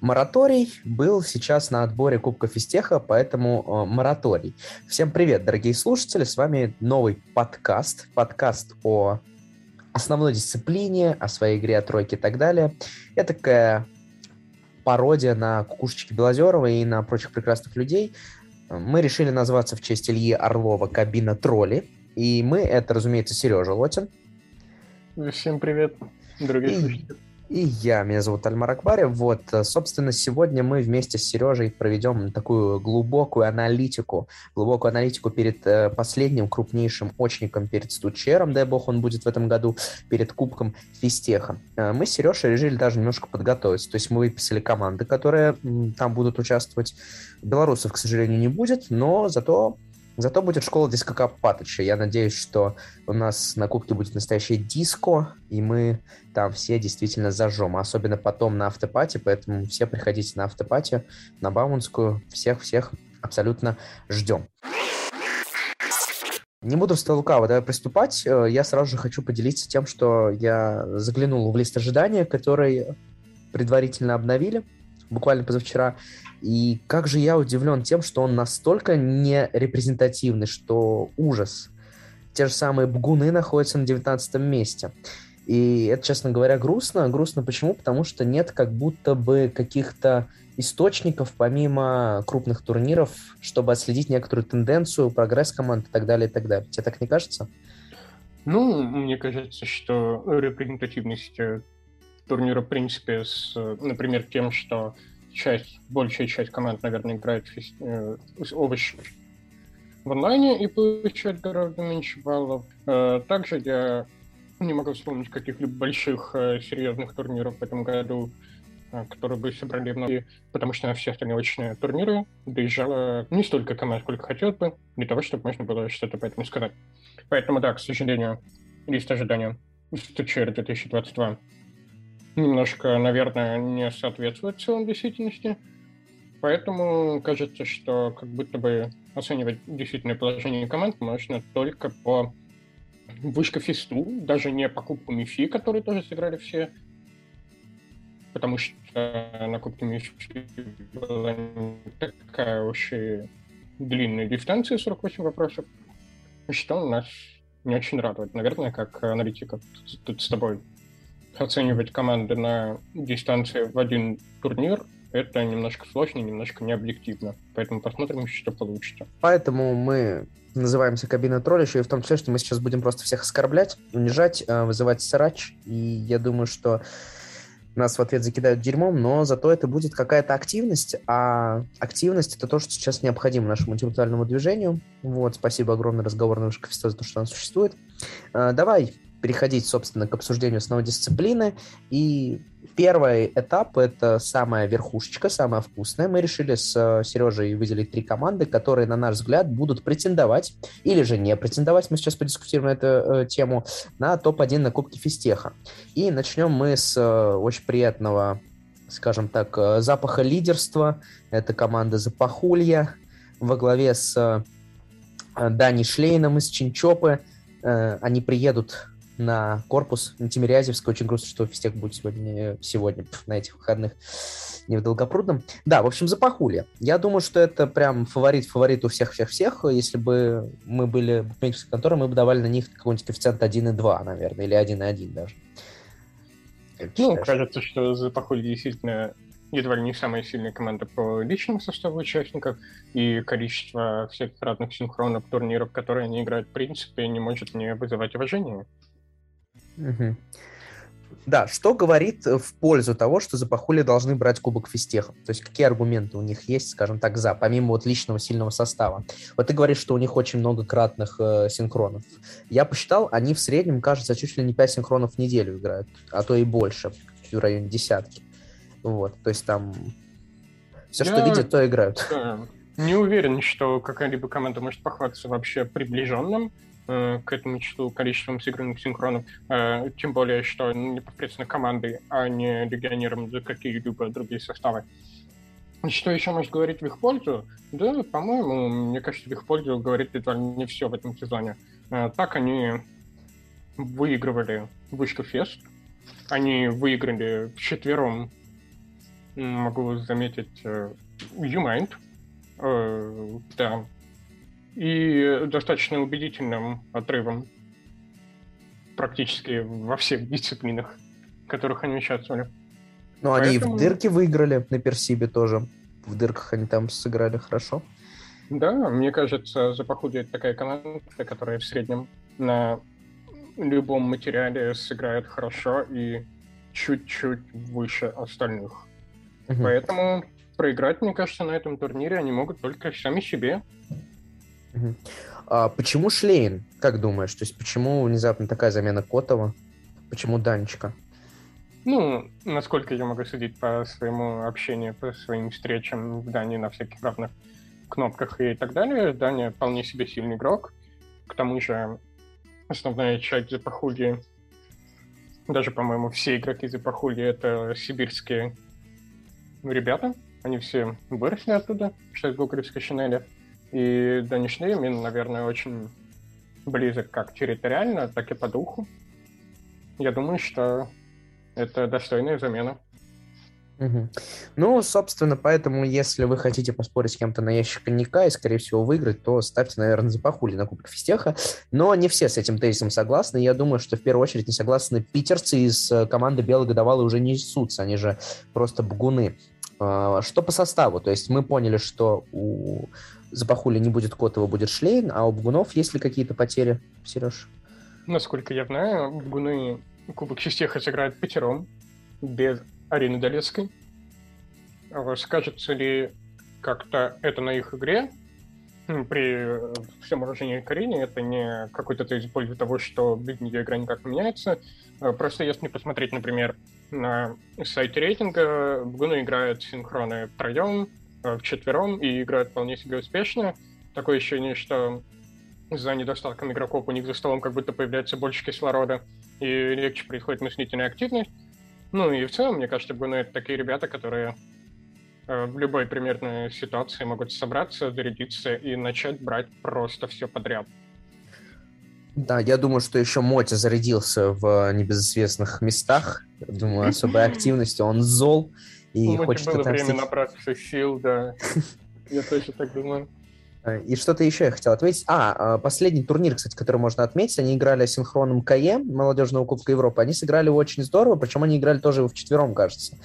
Мораторий был сейчас на отборе Кубка Фистеха, поэтому э, мораторий. Всем привет, дорогие слушатели, с вами новый подкаст, подкаст о основной дисциплине, о своей игре, о тройке и так далее. Это такая пародия на Кукушечки Белозерова и на прочих прекрасных людей. Мы решили назваться в честь Ильи Орлова «Кабина тролли», и мы, это, разумеется, Сережа Лотин. Всем привет, дорогие и... слушатели. И я, меня зовут Альмар Акбари. Вот, э, собственно, сегодня мы вместе с Сережей проведем такую глубокую аналитику, глубокую аналитику перед э, последним крупнейшим очником перед Стучером, дай бог он будет в этом году, перед Кубком Фистеха. Э, мы с Сережей решили даже немножко подготовиться. То есть мы выписали команды, которые там будут участвовать. Белорусов, к сожалению, не будет, но зато Зато будет школа дискока Патыча. Я надеюсь, что у нас на Кубке будет настоящее диско, и мы там все действительно зажжем. Особенно потом на автопати, поэтому все приходите на автопати, на Бауманскую. Всех-всех абсолютно ждем. Не буду в лукаво, давай приступать. Э, я сразу же хочу поделиться тем, что я заглянул в лист ожидания, который предварительно обновили буквально позавчера. И как же я удивлен тем, что он настолько не репрезентативный, что ужас. Те же самые бгуны находятся на 19 месте. И это, честно говоря, грустно. Грустно почему? Потому что нет как будто бы каких-то источников, помимо крупных турниров, чтобы отследить некоторую тенденцию, прогресс команд и так далее, и так далее. Тебе так не кажется? Ну, мне кажется, что репрезентативность э, турнира, в принципе, с, например, тем, что часть, большая часть команд, наверное, играет э, овощи в онлайне и получает гораздо меньше баллов. Э, также я не могу вспомнить каких-либо больших э, серьезных турниров в этом году, э, которые бы собрали много, потому что на все остальные очные турниры доезжало не столько команд, сколько хотелось бы, для того, чтобы можно было что-то по этому сказать. Поэтому, да, к сожалению, лист ожидания Стучер 2022 немножко, наверное, не соответствует целом действительности. Поэтому кажется, что как будто бы оценивать действительное положение команд можно только по вышка фисту, даже не по кубку МИФИ, которые тоже сыграли все, потому что на кубке МИФИ была такая уж и длинная дистанция, 48 вопросов, что нас не очень радует. Наверное, как аналитика тут с тобой оценивать команды на дистанции в один турнир это немножко сложно, немножко необъективно. Поэтому посмотрим, что получится. Поэтому мы называемся кабина тролля, еще и в том числе, что мы сейчас будем просто всех оскорблять, унижать, э, вызывать срач. И я думаю, что нас в ответ закидают дерьмом, но зато это будет какая-то активность, а активность — это то, что сейчас необходимо нашему интеллектуальному движению. Вот, спасибо огромное разговорное вышка за то, что она существует. Э, давай, переходить, собственно, к обсуждению основной дисциплины. И первый этап — это самая верхушечка, самая вкусная. Мы решили с э, Сережей выделить три команды, которые, на наш взгляд, будут претендовать или же не претендовать, мы сейчас подискутируем на эту э, тему, на топ-1 на Кубке Фистеха. И начнем мы с э, очень приятного, скажем так, э, запаха лидерства. Это команда Запахулья во главе с э, Дани Шлейном из Чинчопы. Э, они приедут на корпус на Тимирязевской. Очень грустно, что физтех будет сегодня, сегодня на этих выходных не в Долгопрудном. Да, в общем, Запахулья. Я думаю, что это прям фаворит-фаворит у всех-всех-всех. Если бы мы были букмекерской конторой, мы бы давали на них какой-нибудь коэффициент 1,2, наверное, или 1,1 даже. ну, кажется, что Запахулья действительно едва ли не самая сильная команда по личному составу участников, и количество всяких разных синхронов, турниров, которые они играют, в принципе, не может не вызывать уважения. Угу. Да, что говорит в пользу того, что Запахули должны брать Кубок Фистеха? То есть какие аргументы у них есть, скажем так, за, помимо вот личного сильного состава? Вот ты говоришь, что у них очень много кратных э, синхронов. Я посчитал, они в среднем, кажется, чуть ли не 5 синхронов в неделю играют, а то и больше, в районе десятки. Вот, то есть там все, что Я... видят, то играют. Не уверен, что какая-либо команда может похвастаться вообще приближенным Э, к этому числу количеством сыгранных синхронов, э, тем более, что непосредственно командой, а не легионером за какие-либо другие составы. Что еще может говорить в их пользу? Да, по-моему, мне кажется, в их пользу говорит едва не все в этом сезоне. Э, так они выигрывали Вышка Фест, они выиграли четвером могу заметить U-Mind, да, и достаточно убедительным отрывом практически во всех дисциплинах, в которых они участвовали. Ну, они Поэтому... и в дырке выиграли на Персибе тоже. В дырках они там сыграли хорошо. Да, мне кажется, Запахуди это такая команда, которая в среднем на любом материале сыграет хорошо и чуть-чуть выше остальных. Угу. Поэтому проиграть, мне кажется, на этом турнире они могут только сами себе. А почему Шлейн, как думаешь? То есть почему внезапно такая замена Котова? Почему Данчика? Ну, насколько я могу судить по своему общению, по своим встречам в Дании на всяких равных кнопках и так далее, Даня вполне себе сильный игрок. К тому же основная часть Запахуги, даже, по-моему, все игроки Запахуги — это сибирские ребята. Они все выросли оттуда, что из Гугревской шинели. И Даня Шлеймин, наверное, очень близок как территориально, так и по духу. Я думаю, что это достойная замена. Ну, собственно, поэтому, если вы хотите поспорить с кем-то на ящик коньяка и, скорее всего, выиграть, то ставьте, наверное, запахули на Кубок Фистеха. Но не все с этим тезисом согласны. Я думаю, что в первую очередь не согласны питерцы из э, команды Белой Годовалой уже не несутся. Они же просто бгуны. А, что по составу? То есть мы поняли, что у Запахули не будет Котова, будет Шлейн, а у Бгунов есть ли какие-то потери, Сереж? Насколько я знаю, Бгуны Кубок Фистеха сыграют пятером без Арины Долецкой. Скажется ли как-то это на их игре? При всем уважении к Арине это не какой-то тезис в пользу того, что нее игра никак не меняется. А просто если посмотреть, например, на сайте рейтинга, Бгуны играют синхроны втроем, вчетвером и играют вполне себе успешно. Такое ощущение, что за недостатком игроков у них за столом как будто появляется больше кислорода и легче происходит мыслительная активность. Ну и в целом, мне кажется, Буны — это такие ребята, которые э, в любой примерной ситуации могут собраться, зарядиться и начать брать просто все подряд. Да, я думаю, что еще Мотя зарядился в небезызвестных местах. Думаю, особой активностью. Он зол и У хочет было время набраться сил, да. Я тоже так думаю. Э, и что-то еще я хотел отметить. А, э, последний турнир, кстати, который можно отметить, они играли синхронным КЕ, молодежного Кубка Европы. Они сыграли очень здорово, причем они играли тоже в четвером, кажется.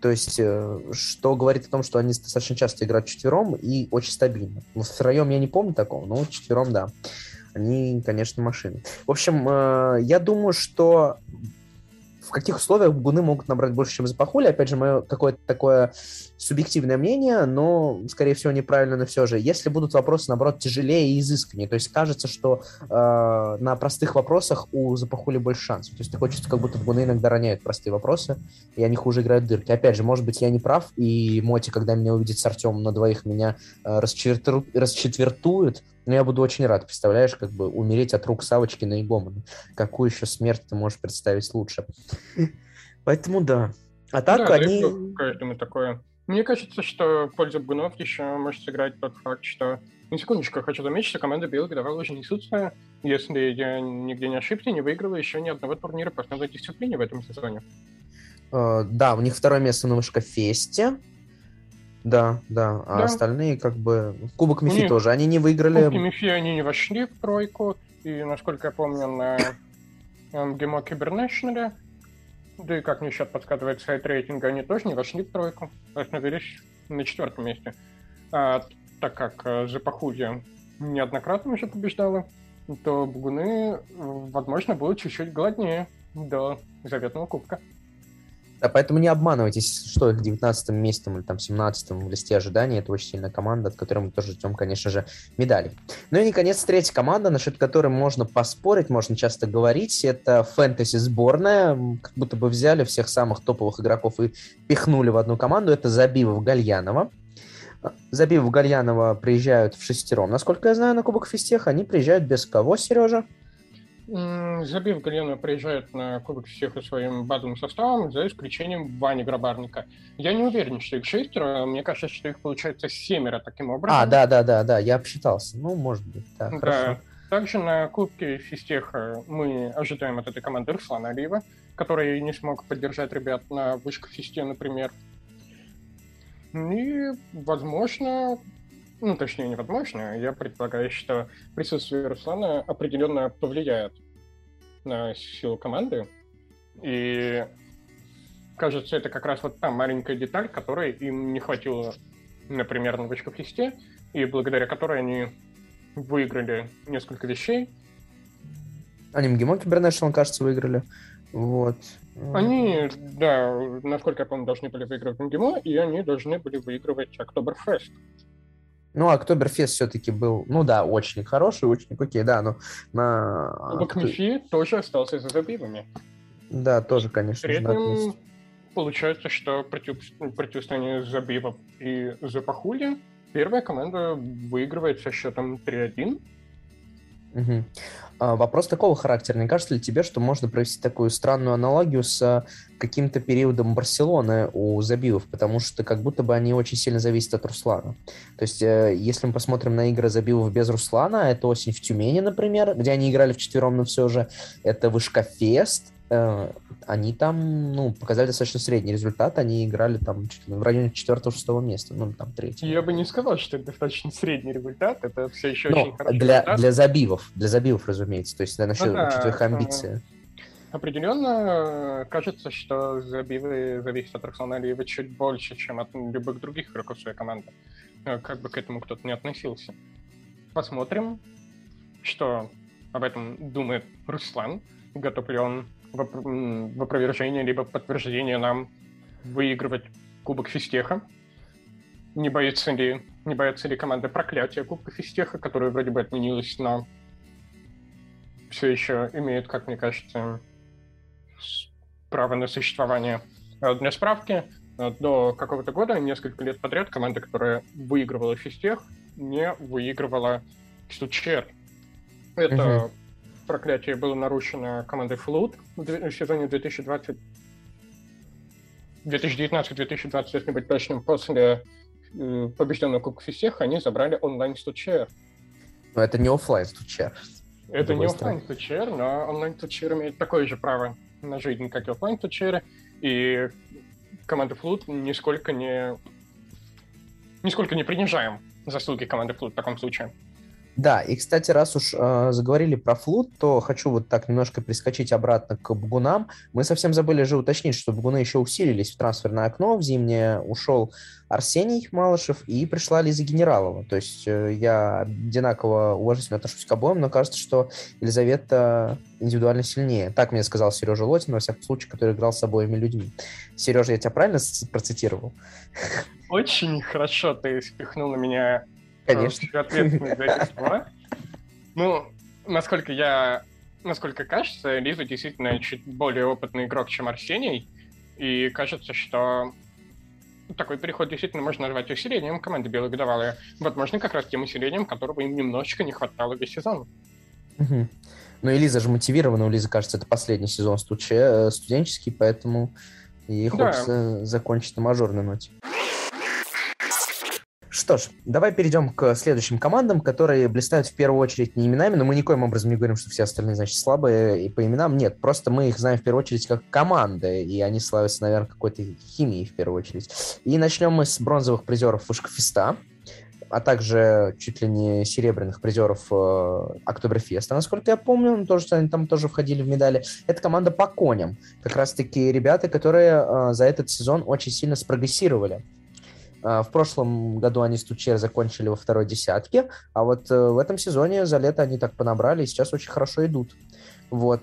То есть, э, что говорит о том, что они достаточно часто играют четвером и очень стабильно. Ну, втроем я не помню такого, но четвером, да. Они, конечно, машины. В общем, я думаю, что каких условиях гуны могут набрать больше, чем Запахули. Опять же, мое какое-то такое субъективное мнение, но, скорее всего, неправильно, но все же. Если будут вопросы, наоборот, тяжелее и изысканнее, то есть кажется, что э, на простых вопросах у Запахули больше шансов. То есть хочется, как будто гуны иногда роняют простые вопросы, и они хуже играют дырки. Опять же, может быть, я не прав, и Моти, когда меня увидит с Артемом на двоих, меня э, расчетверту... расчетвертует, но я буду очень рад, представляешь, как бы умереть от рук Савочкина и Гомона. Какую еще смерть ты можешь представить лучше? Поэтому да. А так да, они... Каждому такое. Мне кажется, что в пользу Бгунов еще может сыграть тот факт, что... На секундочку, хочу заметить, что команда Белых давала уже несутся, если я нигде не ошибся, не выиграла еще ни одного турнира по основной дисциплине в этом сезоне. Uh, да, у них второе место на Вышкофесте. Да, да. А да. остальные как бы... Кубок Мифи тоже. Они не выиграли... Кубки Мифи они не вошли в тройку. И, насколько я помню, на МГМО Кибернешнале, да и как мне счет подсказывает сайт рейтинга, они тоже не вошли в тройку. Остановились на четвертом месте. А, так как э, Запахудия неоднократно уже побеждала, то Бугуны, возможно, будут чуть-чуть голоднее до заветного кубка. Да, поэтому не обманывайтесь, что их 19 местом или там 17 в листе ожиданий. Это очень сильная команда, от которой мы тоже ждем, конечно же, медали. Ну и, наконец, третья команда, насчет которой можно поспорить, можно часто говорить. Это фэнтези сборная. Как будто бы взяли всех самых топовых игроков и пихнули в одну команду. Это Забивов Гальянова. Забивов Гальянова приезжают в шестером. Насколько я знаю, на Кубок Фистех они приезжают без кого, Сережа? Забив Галена приезжает на Кубок всех своим базовым составом, за исключением Вани Грабарника. Я не уверен, что их шестеро, мне кажется, что их получается семеро таким образом. А, да, да, да, да, я обсчитался. Ну, может быть, да, да. хорошо. Также на Кубке Фистеха мы ожидаем от этой команды Руслана Алиева, который не смог поддержать ребят на вышках Фисте, например. И, возможно, ну, точнее, невозможно, я предполагаю, что присутствие Руслана определенно повлияет на силу команды. И кажется, это как раз вот та маленькая деталь, которой им не хватило, например, на новичков листе, и благодаря которой они выиграли несколько вещей. Они МГИМО Кибернешнл, кажется, выиграли. Вот. Они, да, насколько я помню, должны были выигрывать МГИМО, и они должны были выигрывать Октоберфест. Ну, Октоберфест все-таки был, ну да, очень хороший, очень окей, да, но на... Кубок МИФИ тоже остался за забивами. Да, тоже, конечно. При этом получается, что против, противостояние Забивов и Запахули первая команда выигрывает со счетом 3-1. Угу. А, вопрос такого характера. Не кажется ли тебе, что можно провести такую странную аналогию с а, каким-то периодом Барселоны у Забивов? Потому что как будто бы они очень сильно зависят от Руслана. То есть, э, если мы посмотрим на игры Забивов без Руслана, это осень в Тюмени, например, где они играли вчетвером, но все же это Вышкафест, Э, они там, ну, показали достаточно средний результат. Они играли там в районе четвертого-шестого места, ну, там третьего. Я бы не сказал, что это достаточно средний результат. Это все еще Но очень хороший для, результат. Для забивов, для забивов, разумеется. То есть, да, насчет, ну, да, их амбиции. Определенно, кажется, что забивы зависят от Роксана Алиева чуть больше, чем от любых других игроков своей команды. Э, как бы к этому кто-то не относился. Посмотрим, что об этом думает Руслан. Готов ли он в, опровержение либо подтверждение нам выигрывать Кубок Фистеха. Не боится ли, не боится ли команда проклятия Кубка Фистеха, которая вроде бы отменилась, но все еще имеет, как мне кажется, право на существование. А для справки, до какого-то года, несколько лет подряд, команда, которая выигрывала Фистех, не выигрывала Стучер. Это угу проклятие было нарушено командой Flood в сезоне 2020 2019-2020, если быть точным, после э, побежденного Кубка Фистех, они забрали онлайн стучер. Но это не офлайн стучер. Это не офлайн стучер, но онлайн стучер имеет такое же право на жизнь, как и офлайн стучеры. И команда Флут нисколько не нисколько не принижаем заслуги команды Флут в таком случае. Да, и, кстати, раз уж э, заговорили про флут, то хочу вот так немножко прискочить обратно к Бугунам. Мы совсем забыли же уточнить, что Бугуны еще усилились в трансферное окно. В зимнее ушел Арсений Малышев и пришла Лиза Генералова. То есть э, я одинаково уважительно отношусь к обоим, но кажется, что Елизавета индивидуально сильнее. Так мне сказал Сережа Лотин, во всяком случае, который играл с обоими людьми. Сережа, я тебя правильно процитировал? Очень хорошо ты спихнул на меня Конечно. ответственность за эти слова. Ну, насколько я... Насколько кажется, Лиза действительно чуть более опытный игрок, чем Арсений. И кажется, что такой переход действительно можно назвать усилением команды Белой Годовалые. Возможно, как раз тем усилением, которого им немножечко не хватало весь сезон. Угу. Ну и Лиза же мотивирована. У Лизы, кажется, это последний сезон э, студенческий, поэтому ей да. хочется закончить на мажорной ноте. Что ж, давай перейдем к следующим командам, которые блистают в первую очередь не именами, но мы никоим образом не говорим, что все остальные, значит, слабые и по именам. Нет, просто мы их знаем в первую очередь как команды, и они славятся, наверное, какой-то химией в первую очередь. И начнем мы с бронзовых призеров Вышкафеста, а также чуть ли не серебряных призеров э, Октоберфеста, насколько я помню, ну, тоже, они там тоже входили в медали. Это команда по коням. Как раз-таки ребята, которые э, за этот сезон очень сильно спрогрессировали. А, в прошлом году они стучер закончили во второй десятке, а вот э, в этом сезоне за лето они так понабрали и сейчас очень хорошо идут. Вот.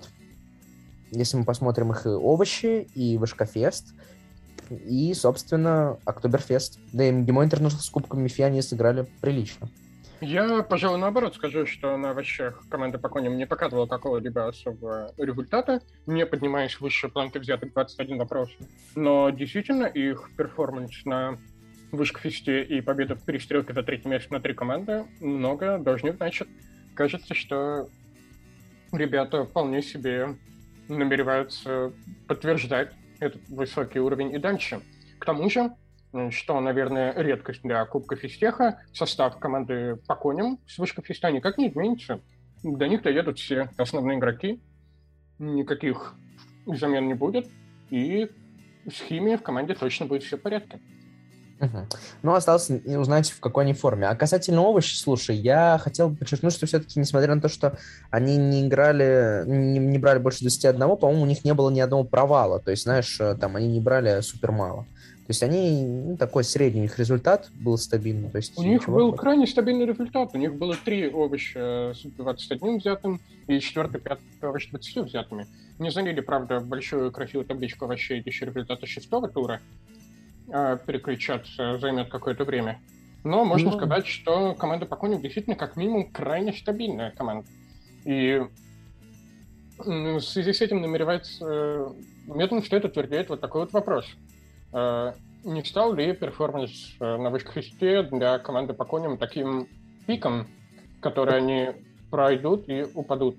Если мы посмотрим их и овощи, и Вышкафест, и, собственно, Октоберфест. Да и МГИМО Интернешнл с Кубком Мифи они сыграли прилично. Я, пожалуй, наоборот скажу, что на овощах команда по коням не показывала какого-либо особого результата, не поднимаясь выше планки взятых 21 вопрос. Но действительно их перформанс на Вышкфесте и победа в перестрелке за третье место на три команды много должны значит. Кажется, что ребята вполне себе намереваются подтверждать этот высокий уровень и дальше. К тому же, что, наверное, редкость для Кубка Фистеха, состав команды по коням с Вышкофеста никак не изменится. До них доедут все основные игроки, никаких замен не будет, и с химией в команде точно будет все в порядке. Угу. Ну, осталось узнать, в какой они форме. А касательно овощей, слушай, я хотел подчеркнуть, что все-таки, несмотря на то, что они не играли, не, не брали больше 21, по-моему, у них не было ни одного провала. То есть, знаешь, э, там они не брали супер мало. То есть они, ну, такой средний у них результат был стабильный. То есть у них был против. крайне стабильный результат. У них было три овоща с 21 взятым и четвертый, пятый овощ с 20 взятыми. Не залили, правда, большую красивую табличку овощей еще результата шестого тура. А переключаться займет какое-то время. Но можно ну... сказать, что команда Покойник действительно как минимум крайне стабильная команда. И в связи с этим намеревается... Э, Метон стоит утверждает вот такой вот вопрос – Э, не стал ли перформанс э, на вышкресте для команды по коням таким пиком, который они пройдут и упадут?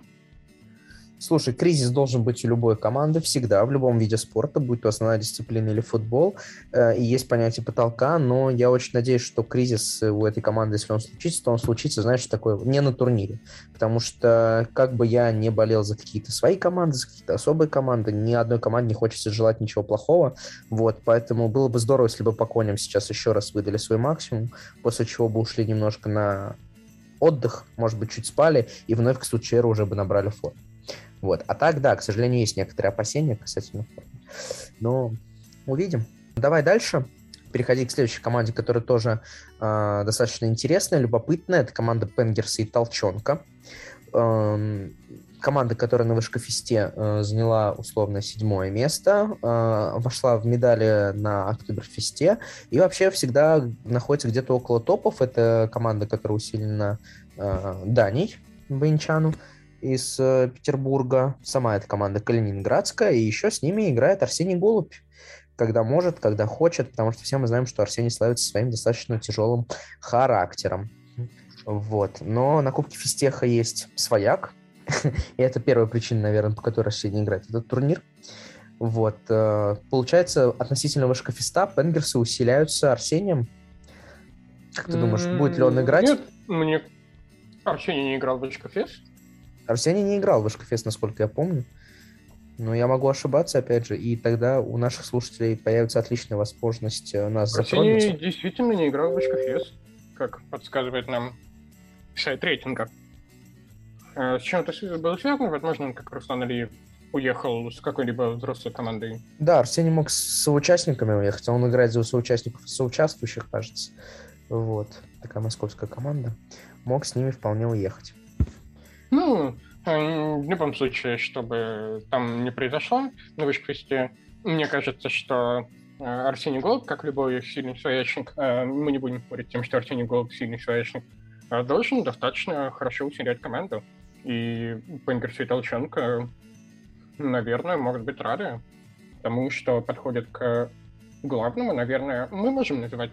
Слушай, кризис должен быть у любой команды всегда, в любом виде спорта, будь то основная дисциплина или футбол. Э, и есть понятие потолка, но я очень надеюсь, что кризис у этой команды, если он случится, то он случится, знаешь, такое не на турнире. Потому что как бы я не болел за какие-то свои команды, за какие-то особые команды, ни одной команде не хочется желать ничего плохого. Вот, поэтому было бы здорово, если бы по коням сейчас еще раз выдали свой максимум, после чего бы ушли немножко на отдых, может быть, чуть спали, и вновь к случаю уже бы набрали форму. Вот. А так, да, к сожалению, есть некоторые опасения касательно формы. Но увидим. Давай дальше. Переходи к следующей команде, которая тоже э, достаточно интересная, любопытная. Это команда Пенгерса и Толчонка. Э, команда, которая на Вышкофесте э, заняла условно седьмое место, э, вошла в медали на Октоберфесте и вообще всегда находится где-то около топов. Это команда, которая усилена э, Даней Бенчану из э, Петербурга. Сама эта команда калининградская, и еще с ними играет Арсений Голубь, когда может, когда хочет, потому что все мы знаем, что Арсений славится своим достаточно тяжелым характером. Вот. Но на Кубке Фистеха есть свояк, и это первая причина, наверное, по которой Арсений играет этот турнир. Вот. Э, получается, относительно Вашка Фиста Пенгерсы усиляются Арсением. Как ты думаешь, будет ли он играть? Нет, мне Арсений не играл в Фест. Арсений не играл в Вышкафест, насколько я помню. Но я могу ошибаться, опять же, и тогда у наших слушателей появится отличная возможность э, нас Арсений затронуть. действительно не играл в Вышкафест, как подсказывает нам сайт рейтинга. Э, с чем это было связано? Возможно, он, как Руслан Алиев, уехал с какой-либо взрослой командой. Да, Арсений мог с соучастниками уехать, а он играет за соучастников соучаствующих, кажется. Вот, такая московская команда. Мог с ними вполне уехать. Ну, э, в любом случае, чтобы там не произошло на вышквесте, мне кажется, что э, Арсений Голуб, как любой сильный своячник, э, мы не будем спорить тем, что Арсений Голуб сильный своячник, должен достаточно хорошо усилять команду. И Пенгерс и Толченко, наверное, могут быть рады тому, что подходит к главному. Наверное, мы можем называть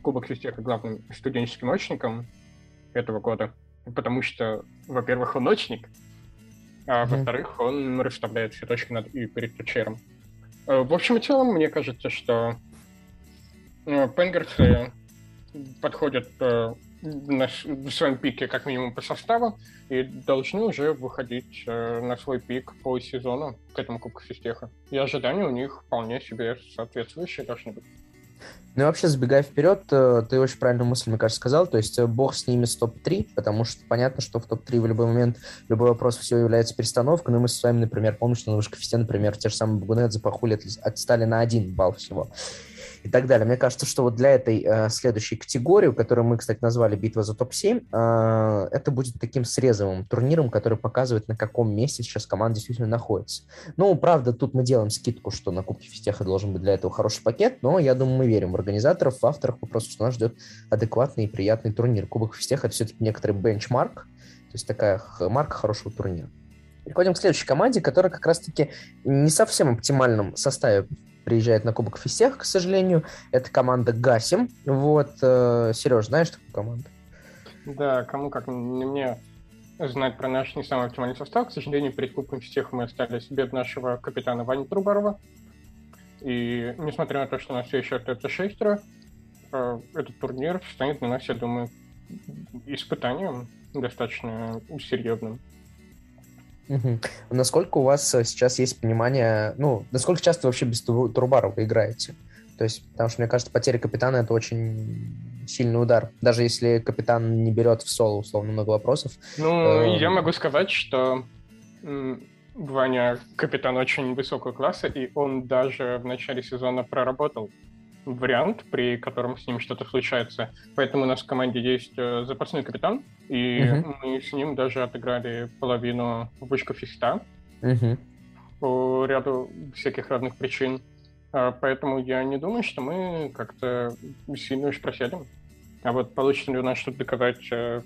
Кубок Фистеха главным студенческим очником этого года потому что, во-первых, он очник, а mm-hmm. во-вторых, он расставляет все точки над и перед Тучером. Э, в общем и целом, мне кажется, что э, Пенгерсы подходят э, на, в своем пике как минимум по составу и должны уже выходить на свой пик по сезону к этому Кубку Фистеха. И ожидания у них вполне себе соответствующие должны быть. Ну и вообще, забегая вперед, э, ты очень правильную мысль, мне кажется, сказал. То есть э, бог с ними с топ-3, потому что понятно, что в топ-3 в любой момент любой вопрос все является перестановкой. Но мы с вами, например, помним, что на Вышкофесте, например, те же самые Багунет Пахули отстали на один балл всего и так далее. Мне кажется, что вот для этой э, следующей категории, которую мы, кстати, назвали «Битва за топ-7», э, это будет таким срезовым турниром, который показывает, на каком месте сейчас команда действительно находится. Ну, правда, тут мы делаем скидку, что на Кубке Фистеха должен быть для этого хороший пакет, но я думаю, мы верим в организаторов, в авторов, просто что нас ждет адекватный и приятный турнир. Кубок Фистеха — это все-таки некоторый бенчмарк, то есть такая марка хорошего турнира. Переходим к следующей команде, которая как раз-таки не совсем оптимальном составе приезжает на Кубок Фистех, к сожалению. Это команда Гасим. Вот, э, Сереж, знаешь такую команду? Да, кому как не мне знать про наш не самый оптимальный состав. К сожалению, перед Кубком Фистеха мы остались без нашего капитана Вани Трубарова. И несмотря на то, что у нас все еще остается шестеро, э, этот турнир станет для нас, я думаю, испытанием достаточно серьезным. Угу. Насколько у вас э, сейчас есть понимание, ну, насколько часто вообще без Турбарова играете? То есть, потому что, мне кажется, потеря капитана — это очень сильный удар. Даже если капитан не берет в соло, условно, много вопросов. Ну, э... я могу сказать, что Ваня капитан очень высокого класса, и он даже в начале сезона проработал вариант, при котором с ним что-то случается. Поэтому у нас в команде есть э, запасной капитан, и uh-huh. мы с ним даже отыграли половину вышков фиста uh-huh. по ряду всяких разных причин. А, поэтому я не думаю, что мы как-то сильно уж просядем. А вот получится ли у нас что-то доказать э,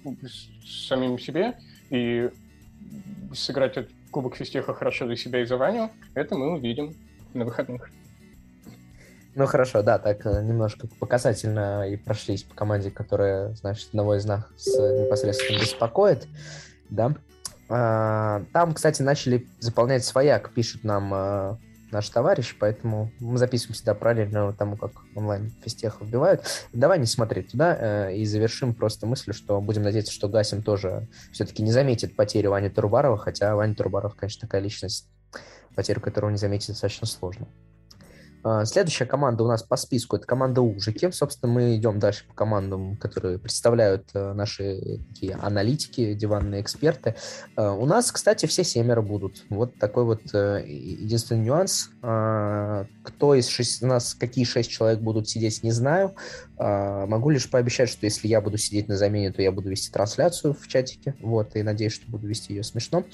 самим себе и сыграть этот Кубок Фистеха хорошо для себя и за Ваню, это мы увидим на выходных. Ну хорошо, да, так э, немножко показательно и прошлись по команде, которая, значит, одного из нас непосредственно беспокоит, да. А, там, кстати, начали заполнять свояк, пишут нам а, наши товарищи, поэтому мы записываем всегда параллельно тому, как онлайн фистех вбивают. Давай не смотреть туда э, и завершим просто мыслью, что будем надеяться, что Гасим тоже все-таки не заметит потери Вани Турбарова, хотя Ваня Турбаров, конечно, такая личность, потерю которого не заметить достаточно сложно. А, следующая команда у нас по списку это команда Ужики. Собственно, мы идем дальше по командам, которые представляют э, наши такие аналитики, диванные эксперты. А, у нас, кстати, все семеро будут. Вот такой вот э, единственный нюанс. А, кто из шесть, у нас, какие шесть человек будут сидеть, не знаю. Могу лишь пообещать, что если я буду сидеть на замене, то я буду вести трансляцию в чатике. Вот, и надеюсь, что буду вести ее смешно.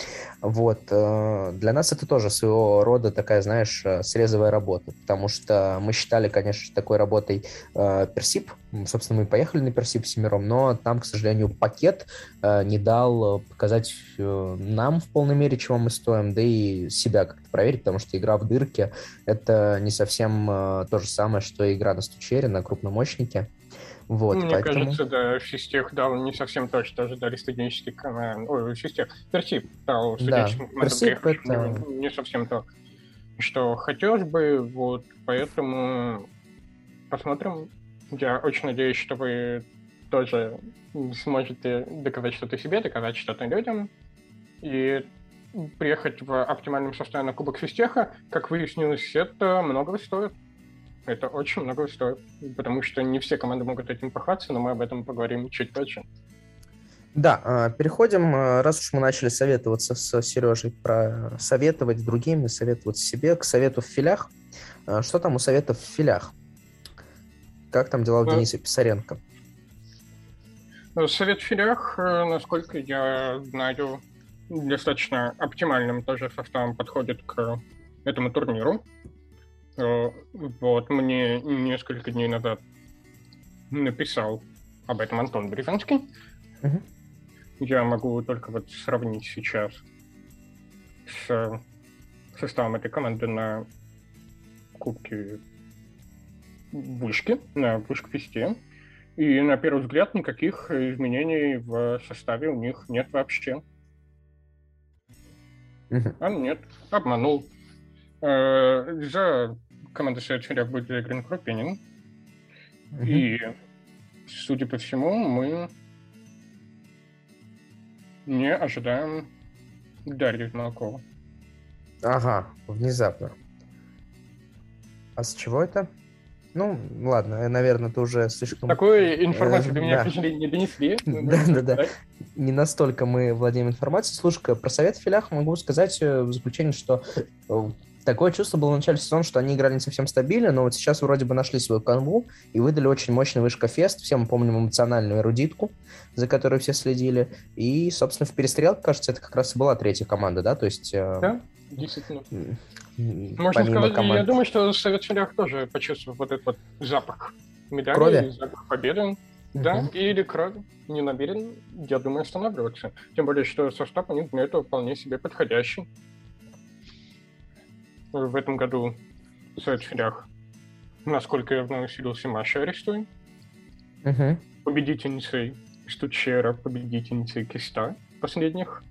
Вот. Э, для нас это тоже своего рода такая, знаешь, срезовая работа, потому потому что мы считали, конечно, такой работой э, Персип. Собственно, мы поехали на Персип семером, но там, к сожалению, пакет э, не дал показать э, нам в полной мере, чего мы стоим, да и себя как-то проверить, потому что игра в дырке — это не совсем э, то же самое, что игра на стучере, на крупном мощнике. Вот, Мне поэтому... кажется, да, Фистех дал не совсем то, что ожидали студенческие команды. Ой, Фистех, Персип дал студенческим да, Персип это... не совсем то что хотелось бы, вот, поэтому посмотрим. Я очень надеюсь, что вы тоже сможете доказать что-то себе, доказать что-то людям, и приехать в оптимальном состоянии на Кубок Фистеха, как выяснилось, это многого стоит. Это очень многого стоит, потому что не все команды могут этим пахаться, но мы об этом поговорим чуть позже. Да, а, переходим, а, раз уж мы начали советоваться с Сережей про советовать другим и советовать себе, к совету в филях. А, что там у советов в филях? Как там дела у Дениса Писаренко? Ну, совет в филях, э, насколько я знаю, достаточно оптимальным тоже составом подходит к этому турниру. Э, вот, мне несколько дней назад написал об этом Антон Брезанский. Uh-huh. Я могу только вот сравнить сейчас с составом этой команды на Кубке Вышки, на Вышке Фесте. И на первый взгляд никаких изменений в составе у них нет вообще. А нет, обманул. Э, за командой Совет будет заигран Крупенин. И, судя по всему, мы не ожидаем Дарью Молокова. Ага, внезапно. А с чего это? Ну, ладно, наверное, ты уже слишком... Такую информацию до меня, не донесли. Да, да, да. Не настолько мы владеем информацией. Слушай, про совет в филях могу сказать э, в заключение, что э, такое чувство было в начале сезона, что они играли не совсем стабильно, но вот сейчас вроде бы нашли свою канву и выдали очень мощный вышка-фест. Все мы помним эмоциональную эрудитку, за которой все следили. И, собственно, в перестрелке, кажется, это как раз и была третья команда, да? То есть... Э, да, действительно. Можно сказать, команд... я думаю, что Совет Шелях тоже почувствовал вот этот вот запах медали, крови? запах победы. Да, или крови. Не намерен, я думаю, останавливаться. Тем более, что состав у них для этого вполне себе подходящий в этом году в соцсетях, насколько я знаю, усилился Маша Арестуй. Uh-huh. Победительницей Стучера, победительницей Киста последних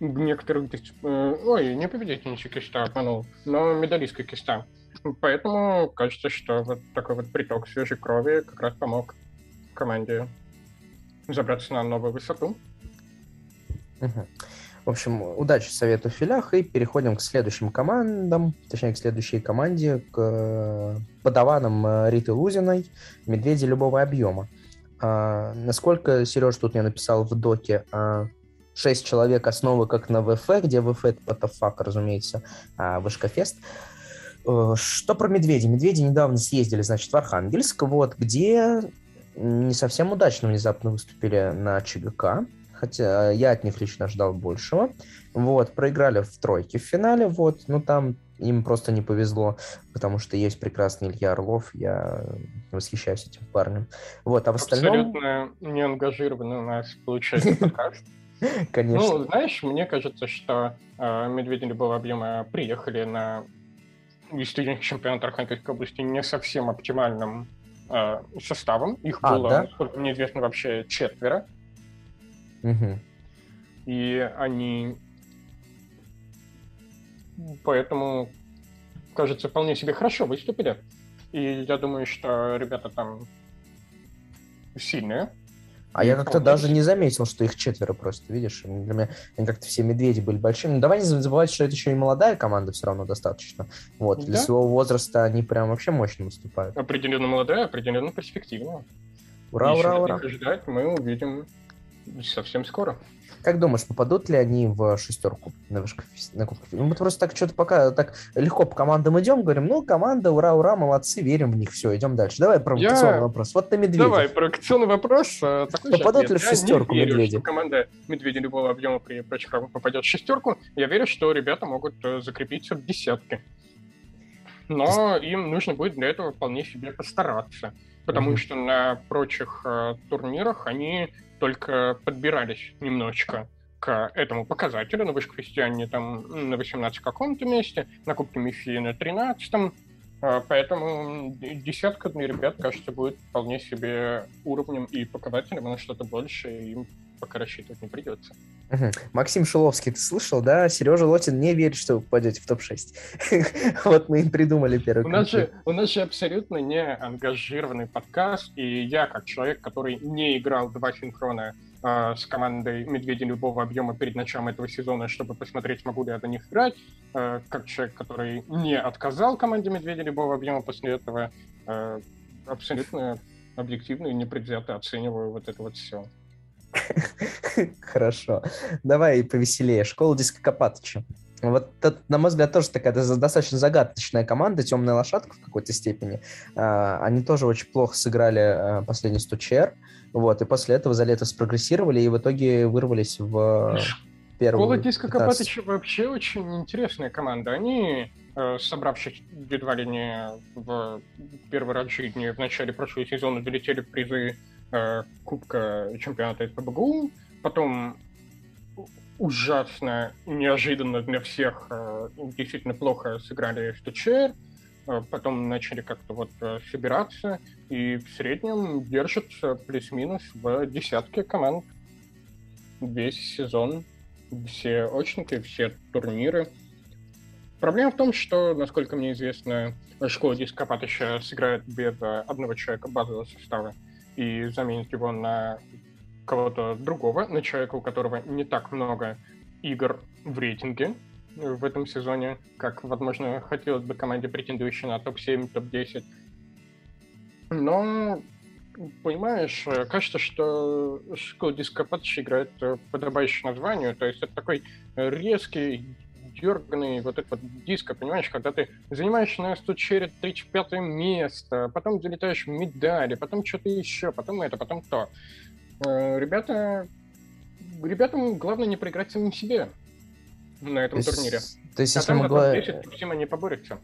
некоторых дисциплинах... Э, ой, не победительницей Киста, обманул, но медалисткой Киста. Поэтому кажется, что вот такой вот приток свежей крови как раз помог команде забраться на новую высоту. Uh-huh. В общем, удачи советую в филях, и переходим к следующим командам, точнее, к следующей команде, к э, подаванам э, Риты Лузиной, медведи любого объема. А, насколько, Сереж, тут мне написал в доке, а, 6 человек основы как на ВФ, где ВФ это потофак, разумеется, а Вышкафест. Э, что про медведи? Медведи недавно съездили, значит, в Архангельск, вот, где не совсем удачно внезапно выступили на ЧГК, хотя я от них лично ждал большего. Вот, проиграли в тройке в финале, вот, но там им просто не повезло, потому что есть прекрасный Илья Орлов, я восхищаюсь этим парнем. Вот, а в остальном... Абсолютно неангажированный у нас получается подкаст. Конечно. Ну, знаешь, мне кажется, что э, медведи любого объема приехали на действительно чемпионат Архангельской области не совсем оптимальным э, составом. Их а, было, да? сколько мне известно, вообще четверо. Угу. И они поэтому, кажется, вполне себе хорошо выступили. И я думаю, что ребята там сильные. А я как-то даже не заметил, что их четверо просто, видишь? Для меня они как-то все медведи были большими. Но давай не забывать, что это еще и молодая команда все равно достаточно. Вот, да? для своего возраста они прям вообще мощно выступают. Определенно молодая, определенно перспективная. Ура, Еще ура, ура. ждать мы увидим совсем скоро. Как думаешь, попадут ли они в шестерку на, вышку, на Кубке? Ну, мы просто так что-то пока так легко по командам идем, говорим, ну, команда, ура, ура, молодцы, верим в них, все, идем дальше. Давай провокационный Я... вопрос. Вот ты медведь. Давай, провокационный вопрос. Э, такой попадут ли в шестерку Я не верю, медведи? Что команда медведи любого объема при прочих попадет в шестерку. Я верю, что ребята могут э, закрепиться в десятке. Но им нужно будет для этого вполне себе постараться. Потому mm-hmm. что на прочих э, турнирах они только подбирались немножечко к этому показателю. На вышквестиане там на 18 каком-то месте, на Кубке Мифи на 13 а, Поэтому десятка для ребят, кажется, будет вполне себе уровнем и показателем, на что-то больше им пока рассчитывать не придется. Угу. Максим Шиловский, ты слышал, да? Сережа Лотин не верит, что вы попадете в топ-6. вот мы им придумали первый у нас, же, у нас же абсолютно не ангажированный подкаст, и я, как человек, который не играл два синхрона э, с командой «Медведи любого объема» перед началом этого сезона, чтобы посмотреть, могу ли я на них играть, э, как человек, который не отказал команде «Медведи любого объема» после этого, э, абсолютно объективно и непредвзято оцениваю вот это вот все. Хорошо. Давай повеселее. Школа Диска Копатыча. Вот это, на мой взгляд, тоже такая достаточно загадочная команда, темная лошадка в какой-то степени. А, они тоже очень плохо сыграли а, последний стучер, вот, и после этого за лето спрогрессировали и в итоге вырвались в первую Школа Диска Копатыча вообще очень интересная команда. Они, э, собравшись едва ли не в первый раз в жизни в начале прошлого сезона, долетели в призы Э, Кубка чемпионата СПБГУ, потом ужасно, неожиданно для всех, э, действительно плохо сыграли в ТЧР, э, потом начали как-то вот собираться, и в среднем держатся плюс-минус в десятке команд. Весь сезон, все очники, все турниры. Проблема в том, что, насколько мне известно, школа Дископат еще сыграет без одного человека базового состава и заменит его на кого-то другого, на человека, у которого не так много игр в рейтинге в этом сезоне, как, возможно, хотелось бы команде, претендующей на топ-7, топ-10. Но, понимаешь, кажется, что школа Дископатч играет подобающее названию, то есть это такой резкий, дерганный вот этот вот диско, понимаешь, когда ты занимаешь на 100 черед 35 место, потом залетаешь в медали, потом что-то еще, потом это, потом то. Э, ребята, ребятам главное не проиграть самим себе на этом то турнире. То есть, а если мы говорим... они поборются.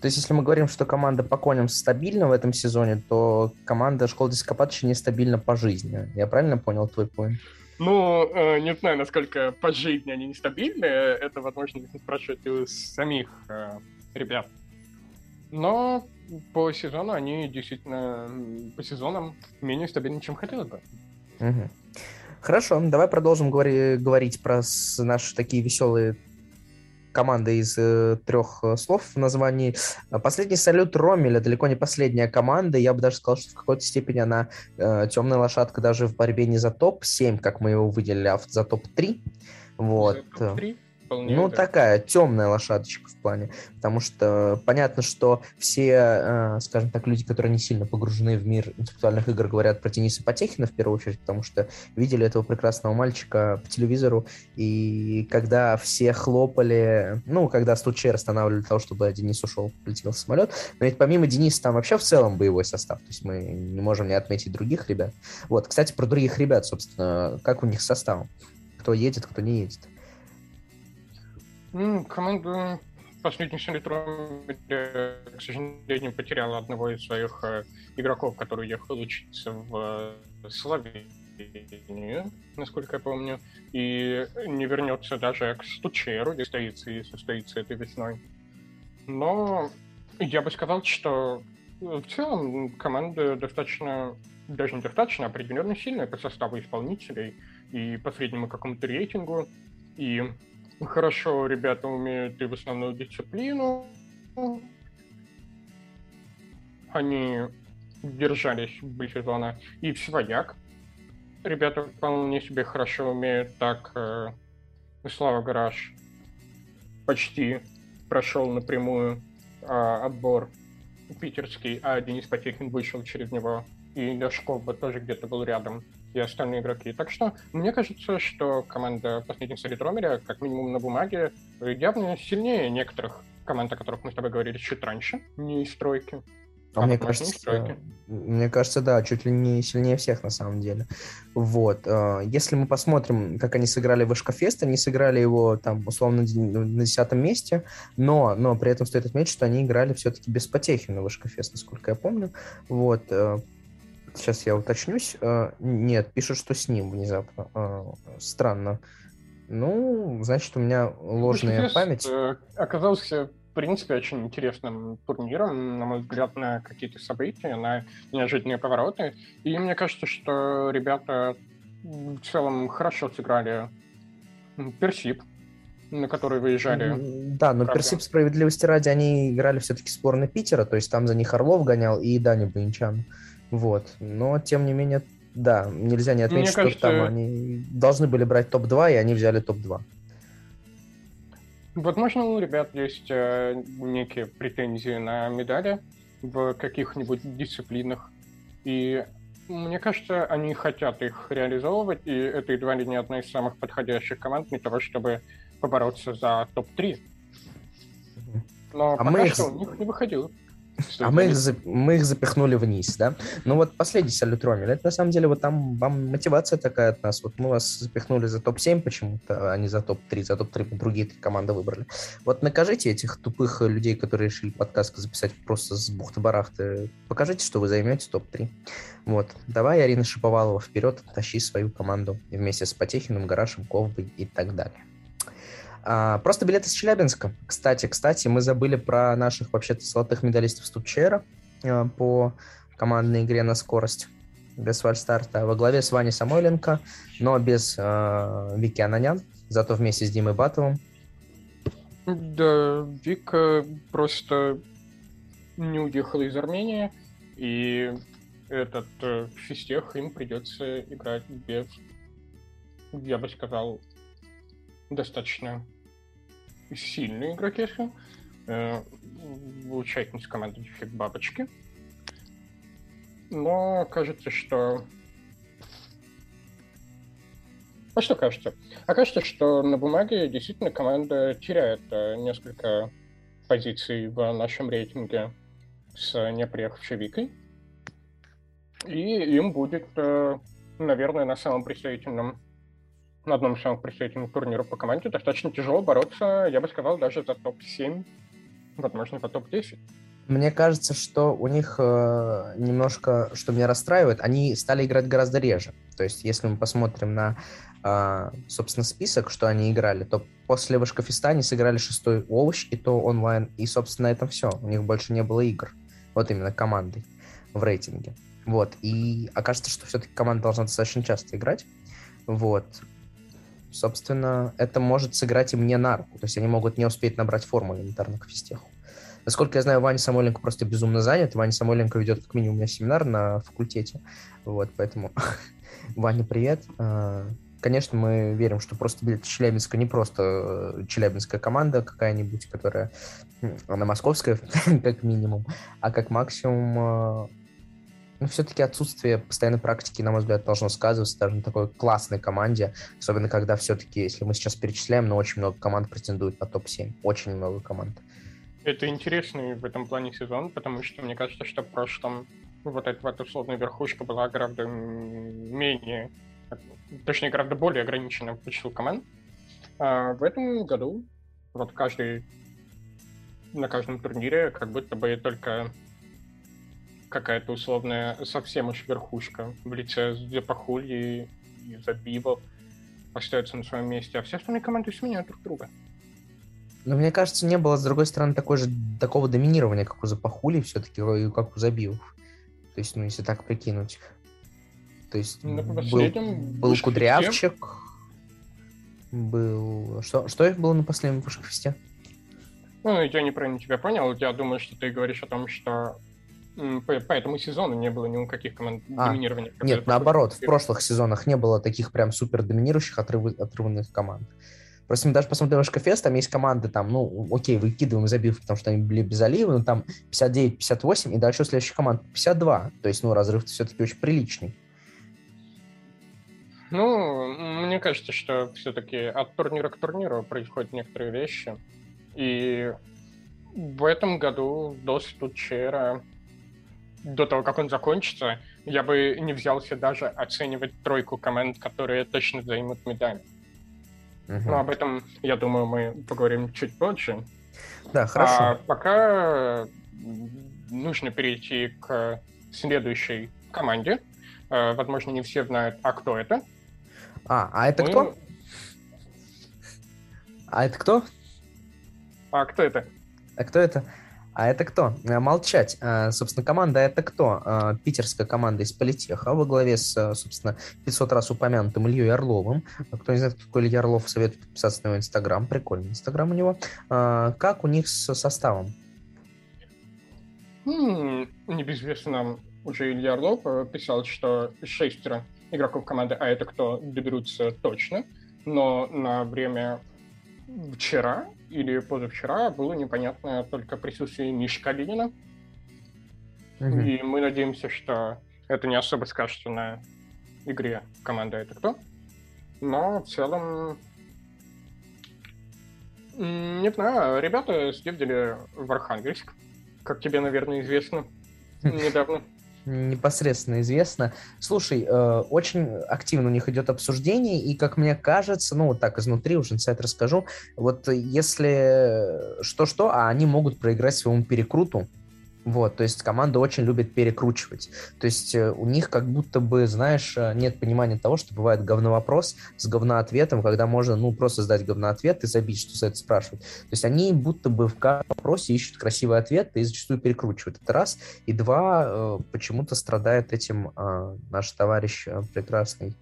То есть, если мы говорим, что команда по коням стабильна в этом сезоне, то команда школы Дископатыча нестабильна по жизни. Я правильно понял твой поинт? Ну, э, не знаю, насколько по жизни они нестабильны. Это, возможно, нужно спрашивать у самих э, ребят. Но по сезону они действительно по сезонам менее стабильны, чем хотелось бы. Угу. Хорошо, давай продолжим говори, говорить про наши такие веселые команда из э, трех э, слов в названии. Последний салют Ромеля далеко не последняя команда. Я бы даже сказал, что в какой-то степени она э, темная лошадка даже в борьбе не за топ-7, как мы его выделили, а за топ-3. Вот. За топ-3? Вполне. Ну, да. такая темная лошадочка в плане. Потому что понятно, что все, э, скажем так, люди, которые не сильно погружены в мир интеллектуальных игр, говорят про Дениса Потехина в первую очередь, потому что видели этого прекрасного мальчика по телевизору. И когда все хлопали, ну, когда стучер останавливали того, чтобы Денис ушел, полетел в самолет. Но ведь помимо Дениса там вообще в целом боевой состав. То есть мы не можем не отметить других ребят. Вот, кстати, про других ребят, собственно, как у них состав? Кто едет, кто не едет? Ну, команда последних солитром, к сожалению, потеряла одного из своих э, игроков, который уехал учиться в э, Словению, насколько я помню, и не вернется даже к Стучеру, где состоится и состоится этой весной. Но я бы сказал, что в целом команда достаточно, даже не достаточно, а определенно сильная по составу исполнителей и по среднему какому-то рейтингу. И хорошо ребята умеют и в основную дисциплину. Они держались ближе сезона. И в свояк ребята вполне себе хорошо умеют. Так, э, Слава Гараж почти прошел напрямую э, отбор питерский, а Денис Потехин вышел через него. И Ляшков бы тоже где-то был рядом и остальные игроки. Так что мне кажется, что команда последних Romer, как минимум на бумаге, явно сильнее некоторых команд, о которых мы с тобой говорили чуть раньше, не из стройки. А, а мне кажется, мне кажется, да, чуть ли не сильнее всех на самом деле. Вот. Э, если мы посмотрим, как они сыграли в Ишкафест, они сыграли его там условно на десятом месте, но, но при этом стоит отметить, что они играли все-таки без потехи на Вышкафест, насколько я помню. Вот. Э, Сейчас я уточнюсь. А, нет, пишут, что с ним внезапно. А, странно. Ну, значит, у меня ложная Слушай, память. Э, оказался, в принципе, очень интересным турниром, на мой взгляд, на какие-то события, на неожиданные повороты. И мне кажется, что ребята в целом хорошо сыграли Персип, на который выезжали. Да, но Персип справедливости ради, они играли все-таки сборной Питера, то есть там за них Орлов гонял и Дани Баинчан. Вот. Но, тем не менее, да, нельзя не отметить, Мне что кажется... там они должны были брать топ-2, и они взяли топ-2. Возможно, у ребят есть э, некие претензии на медали в каких-нибудь дисциплинах. И мне кажется, они хотят их реализовывать, и это едва ли не одна из самых подходящих команд для того, чтобы побороться за топ-3. Но а пока мы что у них не выходило. А мы их, мы их запихнули вниз, да? Ну вот последний салют Ромель, это на самом деле вот там вам мотивация такая от нас. Вот мы вас запихнули за топ-7 почему-то, а не за топ-3. За топ-3 другие три команды выбрали. Вот накажите этих тупых людей, которые решили подкаст записать просто с бухты-барахты. Покажите, что вы займете топ-3. Вот. Давай, Арина Шиповалова, вперед, тащи свою команду вместе с Потехиным, Гарашем, Ковбой и так далее. А, просто билет из Челябинска. Кстати, кстати, мы забыли про наших вообще-то золотых медалистов Ступчера а, по командной игре на скорость без фальстарта во главе с Ваней Самойленко, но без э, Вики Ананян, зато вместе с Димой Батовым. Да, Вика просто не уехала из Армении, и этот э, фистех им придется играть без, я бы сказал, достаточно сильные игроки. Э, участница команды Дефект Бабочки. Но кажется, что... А что кажется? А кажется, что на бумаге действительно команда теряет э, несколько позиций в нашем рейтинге с неприехавшей Викой. И им будет, э, наверное, на самом представительном на одном из самых представительных турниров по команде достаточно тяжело бороться, я бы сказал, даже за топ-7, возможно, за топ-10. Мне кажется, что у них э, немножко, что меня расстраивает, они стали играть гораздо реже. То есть, если мы посмотрим на, э, собственно, список, что они играли, то после Вашкофеста они сыграли шестой овощ, и то онлайн, и, собственно, на этом все. У них больше не было игр. Вот именно командой в рейтинге. Вот. И окажется, что все-таки команда должна достаточно часто играть. Вот собственно, это может сыграть и мне на руку. То есть они могут не успеть набрать форму элементарно к физтеху. Насколько я знаю, Ваня Самойленко просто безумно занят. Ваня Самойленко ведет как минимум у меня семинар на факультете. Вот, поэтому Ваня, привет. А, конечно, мы верим, что просто Челябинска не просто э, челябинская команда какая-нибудь, которая, она московская, как минимум, а как максимум э, ну, все-таки отсутствие постоянной практики, на мой взгляд, должно сказываться даже на такой классной команде, особенно когда все-таки, если мы сейчас перечисляем, но очень много команд претендует на топ-7, очень много команд. Это интересный в этом плане сезон, потому что мне кажется, что в прошлом вот эта вот условная верхушка была гораздо менее, точнее, гораздо более ограничена по числу команд. А в этом году вот каждый на каждом турнире как будто бы только какая-то условная совсем уж верхушка в лице Зепахули и Забивов остается на своем месте, а все остальные команды сменяют друг друга. Но мне кажется, не было, с другой стороны, такой же, такого доминирования, как у Запахули, все-таки, и как у Забивов. То есть, ну, если так прикинуть. То есть, ну, был, был Кудрявчик, был... Что, что их было на последнем Пушкафесте? Ну, я неправильно тебя понял. Я думаю, что ты говоришь о том, что по, по этому сезону не было ни у каких команд а, доминирования. Нет, наоборот, в прошлых сезонах не было таких прям супер доминирующих отрыв, отрыванных команд. Просто мы даже посмотрим Шкафест, там есть команды, там, ну, окей, выкидываем забив, потому что они были без Алиева, но там 59-58, и дальше у следующих команд 52. То есть, ну, разрыв все-таки очень приличный. Ну, мне кажется, что все-таки от турнира к турниру происходят некоторые вещи. И в этом году до Стучера до того, как он закончится, я бы не взялся даже оценивать тройку команд, которые точно займут медаль. Угу. Но об этом, я думаю, мы поговорим чуть позже. Да, хорошо. А пока нужно перейти к следующей команде. Э, возможно, не все знают, а кто это. А, а это мы... кто? А это кто? А кто это? А кто это? А это кто? Э, молчать. А, собственно, команда это кто? А, питерская команда из Политеха во главе с, э, собственно, 500 раз упомянутым Ильей Орловым. Кто не знает, кто такой Илья Орлов, советую подписаться на его Инстаграм. Прикольный Инстаграм у него. А, как у них с составом? Небезвестно нам уже Илья Орлов э, писал, что шестеро игроков команды, а это кто, доберутся точно. Но на время вчера или позавчера было непонятно только присутствие Миши Калинина. Угу. И мы надеемся, что это не особо скажется на игре команды «Это кто?». Но в целом... Не знаю, ребята съездили в Архангельск, как тебе, наверное, известно недавно непосредственно известно. Слушай, э, очень активно у них идет обсуждение, и, как мне кажется, ну, вот так изнутри уже инсайт расскажу, вот если что-что, а они могут проиграть своему перекруту, вот, то есть команда очень любит перекручивать. То есть э, у них как будто бы, знаешь, э, нет понимания того, что бывает говновопрос с говноответом, когда можно, ну, просто сдать говноответ и забить, что за это спрашивают. То есть они будто бы в каждом вопросе ищут красивый ответ и зачастую перекручивают. Это раз. И два, э, почему-то страдает этим наш товарищ прекрасный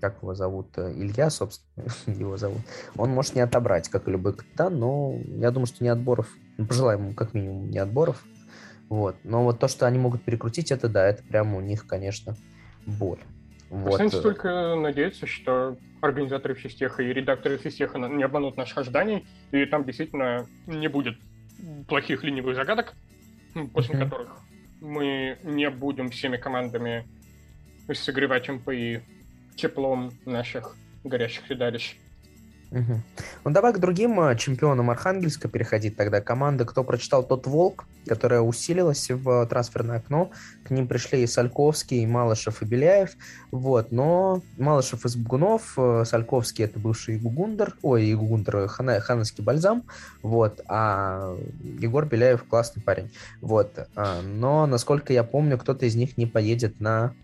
как его зовут, Илья, собственно, его зовут, он может не отобрать, как и любой капитан, но я думаю, что не отборов ну, пожелаем ему как минимум не отборов. Вот. Но вот то, что они могут перекрутить, это да, это прямо у них, конечно, боль. Вот. Останется только надеяться, что организаторы физтеха и редакторы физтеха не обманут наших ожиданий, и там действительно не будет плохих ленивых загадок, после mm-hmm. которых мы не будем всеми командами согревать МПИ теплом наших горящих седалищ. Угу. Ну давай к другим э, чемпионам Архангельска переходить тогда. Команда, кто прочитал тот Волк, которая усилилась в трансферное окно. К ним пришли и Сальковский, и Малышев, и Беляев. Вот, но Малышев из Бугунов, э, Сальковский это бывший Гугундер, ой, Гугундер, Хана, Хановский бальзам, вот, а Егор Беляев классный парень. Вот, но, насколько я помню, кто-то из них не поедет на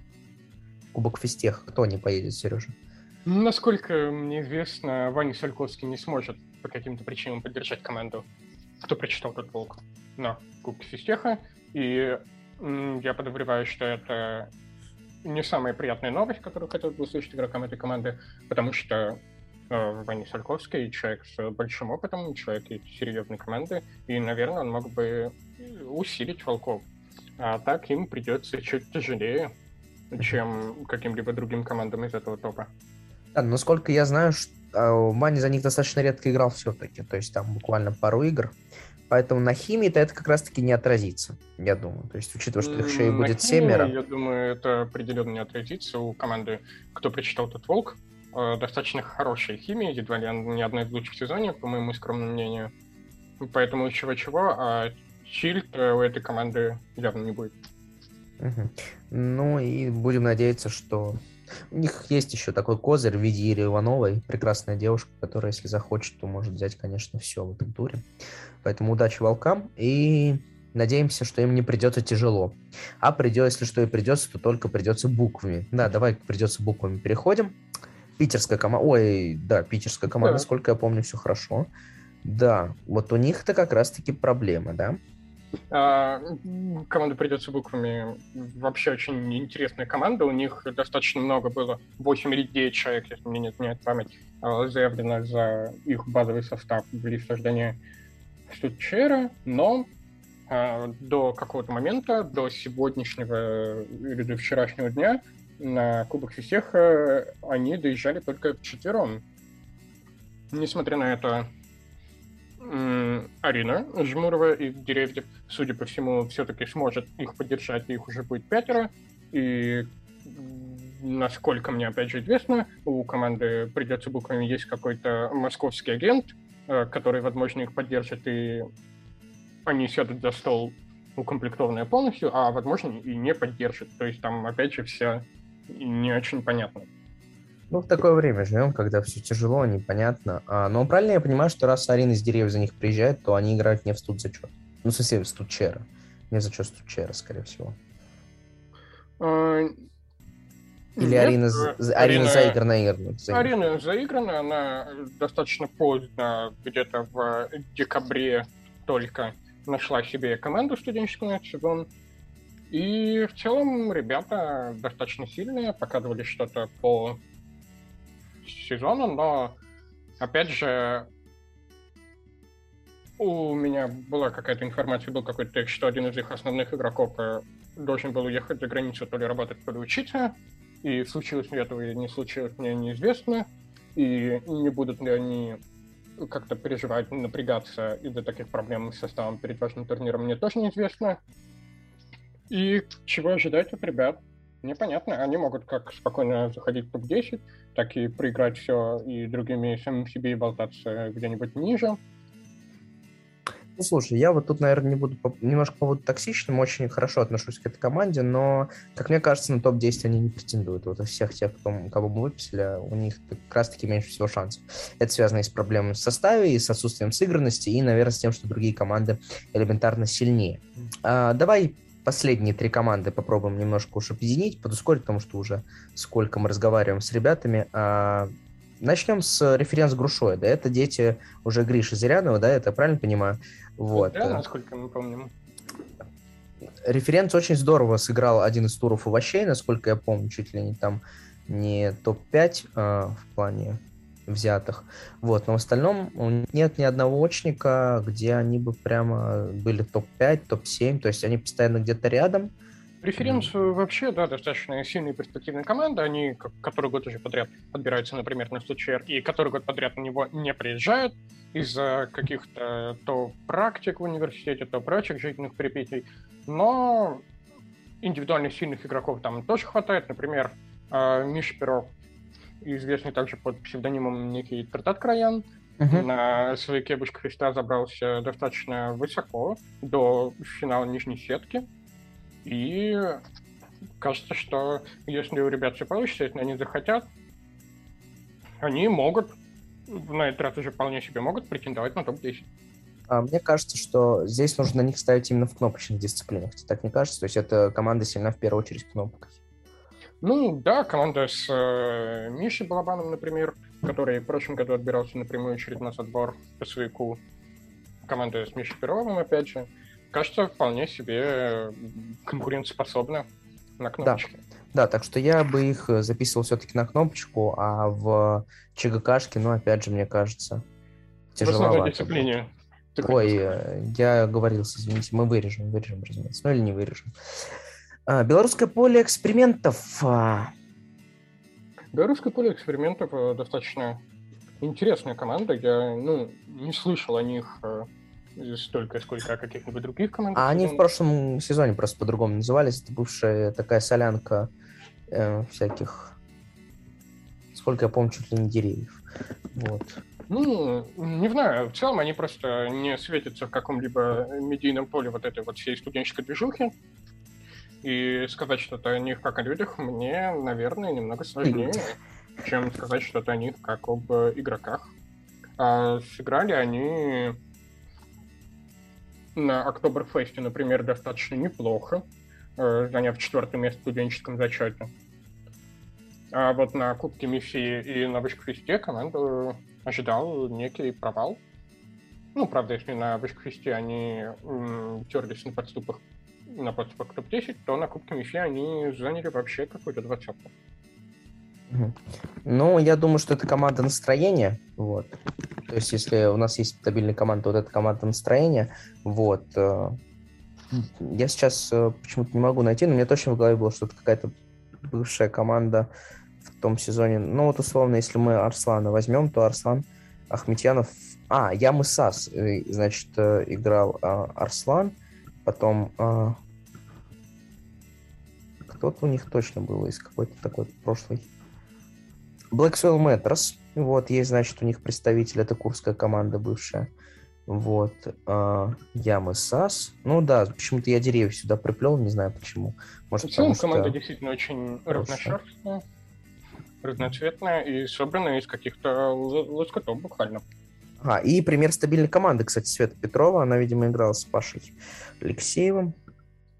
Кубок Фистех. Кто не поедет, Сережа? Насколько мне известно, Ваня Сальковский не сможет по каким-то причинам поддержать команду. Кто прочитал тот волк на Кубке Фистеха. И я подозреваю, что это не самая приятная новость, которую хотел бы услышать игрокам этой команды, потому что э, Ваня Сальковский человек с большим опытом, человек из серьезной команды, и, наверное, он мог бы усилить волков. А так им придется чуть тяжелее чем каким-либо другим командам из этого топа. Да, насколько я знаю, что Мани за них достаточно редко играл все-таки, то есть там буквально пару игр. Поэтому на химии-то это как раз-таки не отразится, я думаю. То есть, учитывая, что их еще и будет химии, семеро. Я думаю, это определенно не отразится. У команды, кто прочитал этот волк, э, достаточно хорошая химия, едва ли не одна из лучших сезонов, по моему скромному мнению. Поэтому чего-чего, а чильд э, у этой команды явно не будет. Угу. Ну и будем надеяться, что у них есть еще такой козырь в виде Иры Ивановой, прекрасная девушка, которая, если захочет, то может взять, конечно, все в этом туре. Поэтому удачи волкам и надеемся, что им не придется тяжело. А придется, если что и придется, то только придется буквами. Да, давай придется буквами переходим. Питерская команда, ой, да, питерская команда, да. сколько я помню, все хорошо. Да, вот у них-то как раз-таки проблемы, да? А, команда придется буквами. Вообще очень интересная команда. У них достаточно много было. 8 или 9 человек, если мне не изменяет память, а, заявлено за их базовый состав для создания Стучера, но а, до какого-то момента, до сегодняшнего или до вчерашнего дня на Кубок Фисеха они доезжали только вчетвером. Несмотря на это, Арина Жмурова и Деревьев, судя по всему, все-таки сможет их поддержать, их уже будет пятеро. И насколько мне, опять же, известно, у команды «Придется буквами» есть какой-то московский агент, э, который, возможно, их поддержит, и они сядут за стол укомплектованные полностью, а, возможно, и не поддержит. То есть там, опять же, все не очень понятно. Ну, в такое время живем, когда все тяжело, непонятно. А, но правильно я понимаю, что раз Арина из деревьев за них приезжает, то они играют не в студ-зачет. Ну, совсем в студчера. Не за счет студчера, скорее всего. А... Или Нет, Арина, Арина, Арина заиграна, играна? Арина заиграна, она достаточно поздно, где-то в декабре только нашла себе команду студенческую на сезон. И в целом ребята достаточно сильные, показывали что-то по сезона, но, опять же, у меня была какая-то информация, был какой-то текст, что один из их основных игроков э, должен был уехать за границу, то ли работать, то ли учиться, и случилось ли этого или не случилось, мне неизвестно, и не будут ли они как-то переживать, напрягаться из-за таких проблем с составом перед важным турниром, мне тоже неизвестно. И чего ожидать от ребят? Непонятно. Они могут как спокойно заходить в топ-10, так и проиграть все и другими самим себе и болтаться где-нибудь ниже. Ну, слушай, я вот тут, наверное, не буду немножко по поводу токсичным, очень хорошо отношусь к этой команде, но, как мне кажется, на топ-10 они не претендуют. Вот из всех тех, кто, кого мы выписали, у них как раз-таки меньше всего шансов. Это связано и с проблемами в составе, и с отсутствием сыгранности, и, наверное, с тем, что другие команды элементарно сильнее. А, давай последние три команды попробуем немножко уж объединить, подускорить, потому что уже сколько мы разговариваем с ребятами. А, начнем с референс Грушой, да, это дети уже Гриши Зырянова, да, это правильно понимаю? Вот. Да, насколько мы помним. Референс очень здорово сыграл один из туров овощей, насколько я помню, чуть ли не там не топ-5 а, в плане взятых. Вот, но в остальном нет ни одного очника, где они бы прямо были топ-5, топ-7, то есть они постоянно где-то рядом. Преференцию mm. вообще, да, достаточно сильная и перспективная команда. Они который год уже подряд подбираются, например, на СТЧР, и который год подряд на него не приезжают из-за каких-то то практик в университете, то прочих жизненных перипетий. Но индивидуальных сильных игроков там тоже хватает. Например, а, Миша Пирог известный также под псевдонимом некий Тартат Краян, uh-huh. на своей кебушке Христа забрался достаточно высоко, до финала нижней сетки. И кажется, что если у ребят все получится, если они захотят, они могут, на этот раз уже вполне себе могут претендовать на топ-10. А мне кажется, что здесь нужно на них ставить именно в кнопочных дисциплинах. Тебе так не кажется? То есть это команда сильна в первую очередь в кнопках. Ну, да, команда с э, Мишей Балабаном, например, который в прошлом году отбирался напрямую через нас отбор по свояку. Команда с Мишей Перовым, опять же. Кажется, вполне себе конкурентоспособна на кнопочке. Да. да, так что я бы их записывал все-таки на кнопочку, а в ЧГКшке, ну, опять же, мне кажется, тяжеловато. В дисциплине. Ой, э, я говорил, извините, мы вырежем, вырежем, разумеется. Ну или не вырежем. А, белорусское поле экспериментов. А. Белорусское поле экспериментов э, достаточно интересная команда. Я ну, не слышал о них э, столько, сколько о каких-нибудь других командах. А они в прошлом сезоне просто по-другому назывались. Это бывшая такая солянка э, всяких, сколько я помню, чуть ли не деревьев. Вот. Ну, не знаю, в целом они просто не светятся в каком-либо медийном поле вот этой вот всей студенческой движухи. И сказать что-то о них как о людях мне, наверное, немного сложнее, чем сказать что-то о них как об игроках. А сыграли они на Октоберфесте, например, достаточно неплохо, э, заняв четвертое место в студенческом зачете. А вот на Кубке Миссии и на Вышквесте команда ожидал некий провал. Ну, правда, если на Вышквесте они м, терлись на подступах на подступах топ-10, то на Кубке Миссии они заняли вообще какую-то двадцатку. Ну, я думаю, что это команда настроения, вот. То есть, если у нас есть стабильная команда, вот эта команда настроения, вот. Э, я сейчас э, почему-то не могу найти, но мне точно в голове было, что это какая-то бывшая команда в том сезоне. Ну, вот условно, если мы Арслана возьмем, то Арслан Ахметьянов... А, Ямы Сас, э, значит, играл Арслан, потом кто-то у них точно был из какой-то такой прошлой Black Soil Matters. Вот, есть, значит, у них представитель, это курская команда бывшая. Вот. Э, Ямы САС. Ну да, почему-то я деревья сюда приплел, не знаю почему. Может, целом команда что... действительно очень разношерстная, разноцветная и собранная из каких-то лоскутов буквально. А, и пример стабильной команды, кстати, Света Петрова. Она, видимо, играла с Пашей Алексеевым,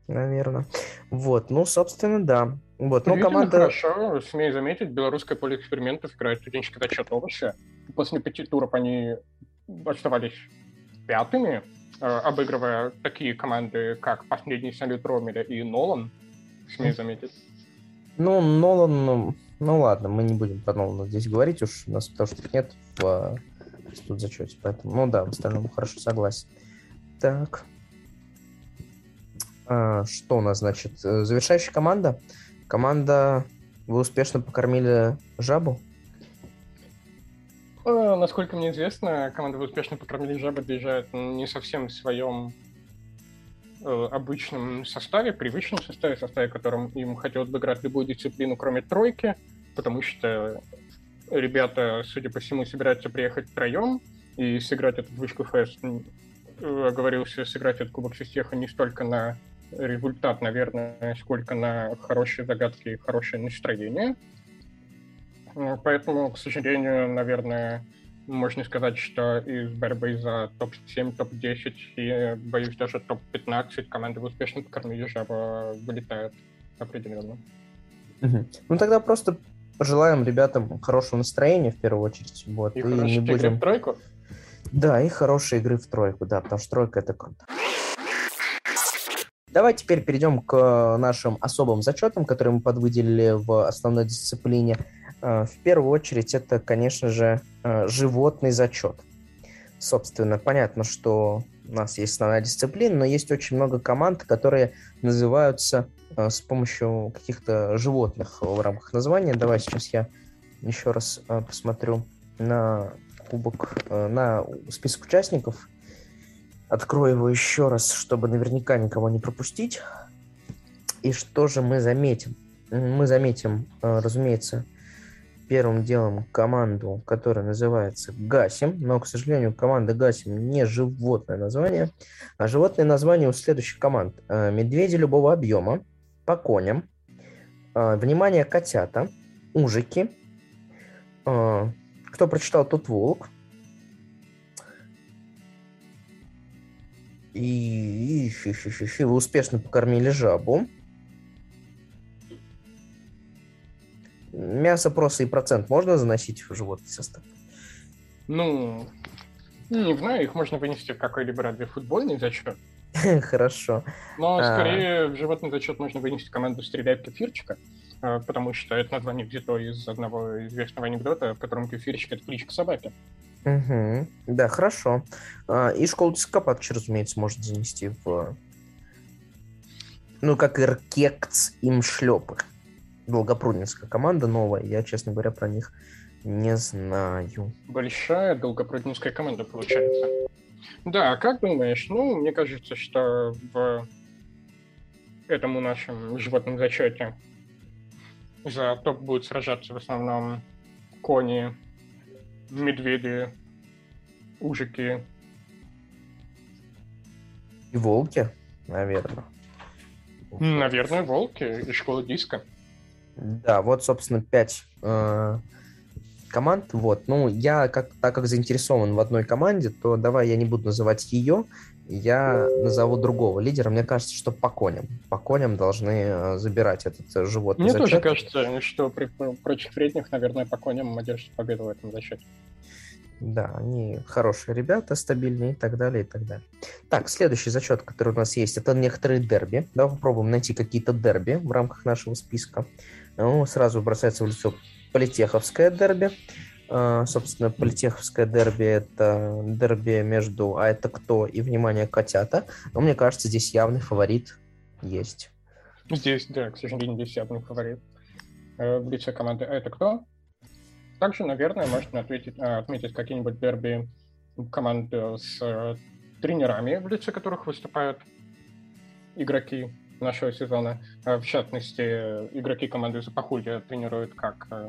наверное. Вот, ну, собственно, да. Вот, ну, команда... хорошо, смею заметить, белорусское поле экспериментов играет студенческий зачет овоща. После пяти туров они оставались пятыми, э, обыгрывая такие команды, как последний салют Ромеля и Нолан, смею заметить. Ну, Нолан, ну, ну ладно, мы не будем про Нолана здесь говорить, уж у нас потому что нет в тут зачете, поэтому, ну да, в остальном хорошо согласен. Так. А, что у нас, значит, э, завершающая команда? Команда... Вы успешно покормили жабу? Э, насколько мне известно, команда «Вы успешно покормили жабу» доезжает не совсем в своем э, обычном составе, привычном составе, составе, которым им хотелось бы играть любую дисциплину, кроме тройки, потому что ребята, судя по всему, собираются приехать втроем и сыграть этот вышку фест. Э, оговорился сыграть этот Кубок Систеха не столько на результат, наверное, сколько на хорошие загадки и хорошее настроение. Ну, поэтому, к сожалению, наверное, можно сказать, что из борьбы за топ-7, топ-10 и, боюсь, даже топ-15 команды в успешном жаба вылетают определенно. Ну тогда просто пожелаем ребятам хорошего настроения в первую очередь. Вот, и, и не будем... игры в тройку? Да, и хорошие игры в тройку, да, потому что тройка это круто. Давай теперь перейдем к нашим особым зачетам, которые мы подвыделили в основной дисциплине. Э, в первую очередь это, конечно же, э, животный зачет. Собственно, понятно, что у нас есть основная дисциплина, но есть очень много команд, которые называются э, с помощью каких-то животных в рамках названия. Давай сейчас я еще раз посмотрю на кубок, на список участников Открою его еще раз, чтобы наверняка никого не пропустить. И что же мы заметим? Мы заметим, э, разумеется, первым делом команду, которая называется Гасим, но, к сожалению, команда Гасим не животное название, а животное название у следующих команд. Э, Медведи любого объема, по коням, э, внимание, котята, ужики, кто прочитал, тот волк, и, вы успешно покормили жабу. Мясо, просто и процент можно заносить в животный состав? Ну, не знаю, их можно вынести в какой-либо разве футбольный зачет. Хорошо. Но а. скорее в животный зачет можно вынести команду «Стреляй кефирчика», а, потому что это название взято из одного известного анекдота, в котором кефирчик — это кличка собаки. Угу. Да, хорошо. А, и школу Дископатчи, разумеется, может занести в Ну, как Иркекц им шлепы. Долгопруднинская команда новая. Я, честно говоря, про них не знаю. Большая долгопруднинская команда получается. Да, как думаешь? Ну, мне кажется, что в этому нашем животном зачете за топ будут сражаться в основном кони, медведи, ужики. И волки, наверное. Наверное, волки и школа диска. Да, вот, собственно, пять э, команд. Вот, ну, я, как, так как заинтересован в одной команде, то давай я не буду называть ее, я назову другого лидера. Мне кажется, что по коням. По коням должны э, забирать этот э, животный Мне зачет. тоже кажется, что при прочих вредных, наверное, по коням одержит победу в этом зачете. Да, они хорошие ребята, стабильные и так далее, и так далее. Так, следующий зачет, который у нас есть, это некоторые дерби. Давай попробуем найти какие-то дерби в рамках нашего списка. Ну, сразу бросается в лицо Политеховское дерби. Uh, собственно, Политеховское дерби — это дерби между «А это кто?» и «Внимание, котята». Но мне кажется, здесь явный фаворит есть. Здесь, да, к сожалению, здесь явный фаворит. Э, в лице команды «А это кто?» Также, наверное, можно ответить, а, отметить какие-нибудь дерби команд с э, тренерами, в лице которых выступают игроки нашего сезона. А, в частности, игроки команды Запахулья тренируют как э,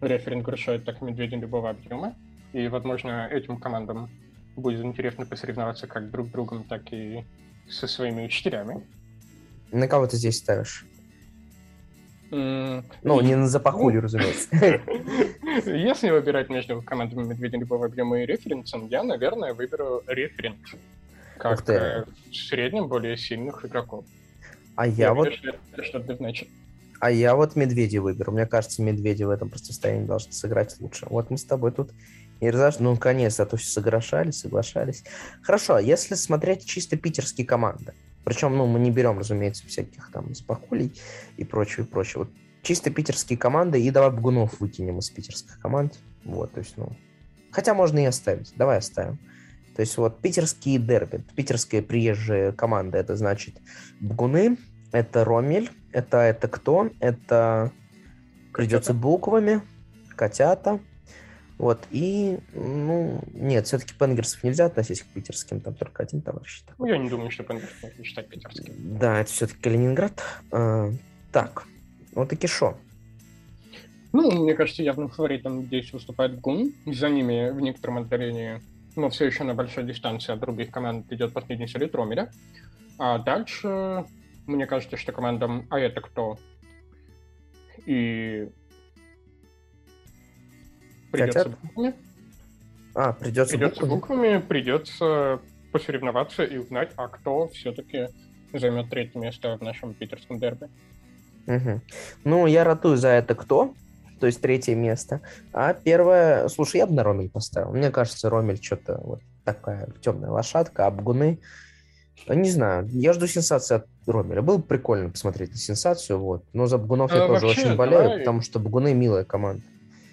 реферинг решает, так и медведи любого объема. И, возможно, этим командам будет интересно посоревноваться как друг с другом, так и со своими учителями. На кого ты здесь ставишь? Mm, ну, не на ну, разумеется. Если выбирать между командами Медведя любого объема и референсом, я, наверное, выберу референс. Как э, в среднем более сильных игроков. А я, я вот... Это что-то значит. А я вот Медведя выберу. Мне кажется, Медведи в этом противостоянии должны сыграть лучше. Вот мы с тобой тут и разош... Ну, наконец, а то все соглашались, соглашались. Хорошо, если смотреть чисто питерские команды, причем, ну, мы не берем, разумеется, всяких там спахулей и прочее, и прочее. Вот чисто питерские команды, и давай Бгунов выкинем из питерских команд. Вот, то есть, ну... Хотя можно и оставить. Давай оставим. То есть вот питерские дерби, питерская приезжая команда, это значит Бгуны, это Ромель, это это кто? Это придется буквами, котята. Вот, и, ну, нет, все-таки Пенгерсов нельзя относить к питерским, там только один товарищ. Ну, я не думаю, что Пенгерс можно считать питерским. Да, это все-таки Калининград. А, так, вот и Кишо. Ну, мне кажется, явным фаворитом здесь выступает Гун. За ними в некотором отдалении, но все еще на большой дистанции от других команд идет последний солид Ромеля. А дальше, мне кажется, что командам «А это кто?» и придется Хотят? буквами. А, придется, придется буквами? буквами, придется посоревноваться и узнать, а кто все-таки займет третье место в нашем питерском дерби. Угу. Ну, я ратую за это кто, то есть третье место. А первое, слушай, я бы на Ромель поставил. Мне кажется, Ромель что-то вот такая темная лошадка, обгуны. Не знаю, я жду сенсации от Ромеля. Было бы прикольно посмотреть на сенсацию, вот. Но за Бгунов а, я тоже вообще, очень болею, давай... потому что Бгуны милая команда.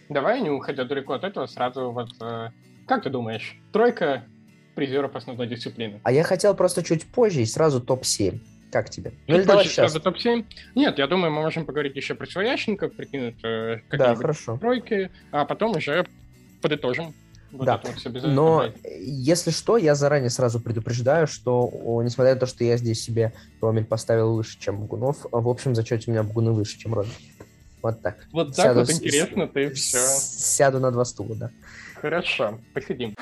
Давай, не уходя далеко от этого, сразу вот... Э, как ты думаешь, тройка призеров основной дисциплины? А я хотел просто чуть позже и сразу топ-7. Как тебе? Ну, или давай сейчас. топ-7? Нет, я думаю, мы можем поговорить еще про Своященко, прикинуть э, да, хорошо. тройки, а потом уже подытожим. Вот да, вот но если что, я заранее сразу предупреждаю, что, несмотря на то, что я здесь себе Ромель поставил выше, чем Бугунов, в общем зачете у меня Бугуны выше, чем Ромель. Вот так. Вот так сяду, вот интересно, с, ты все. Сяду на два стула, да. Хорошо, посидим.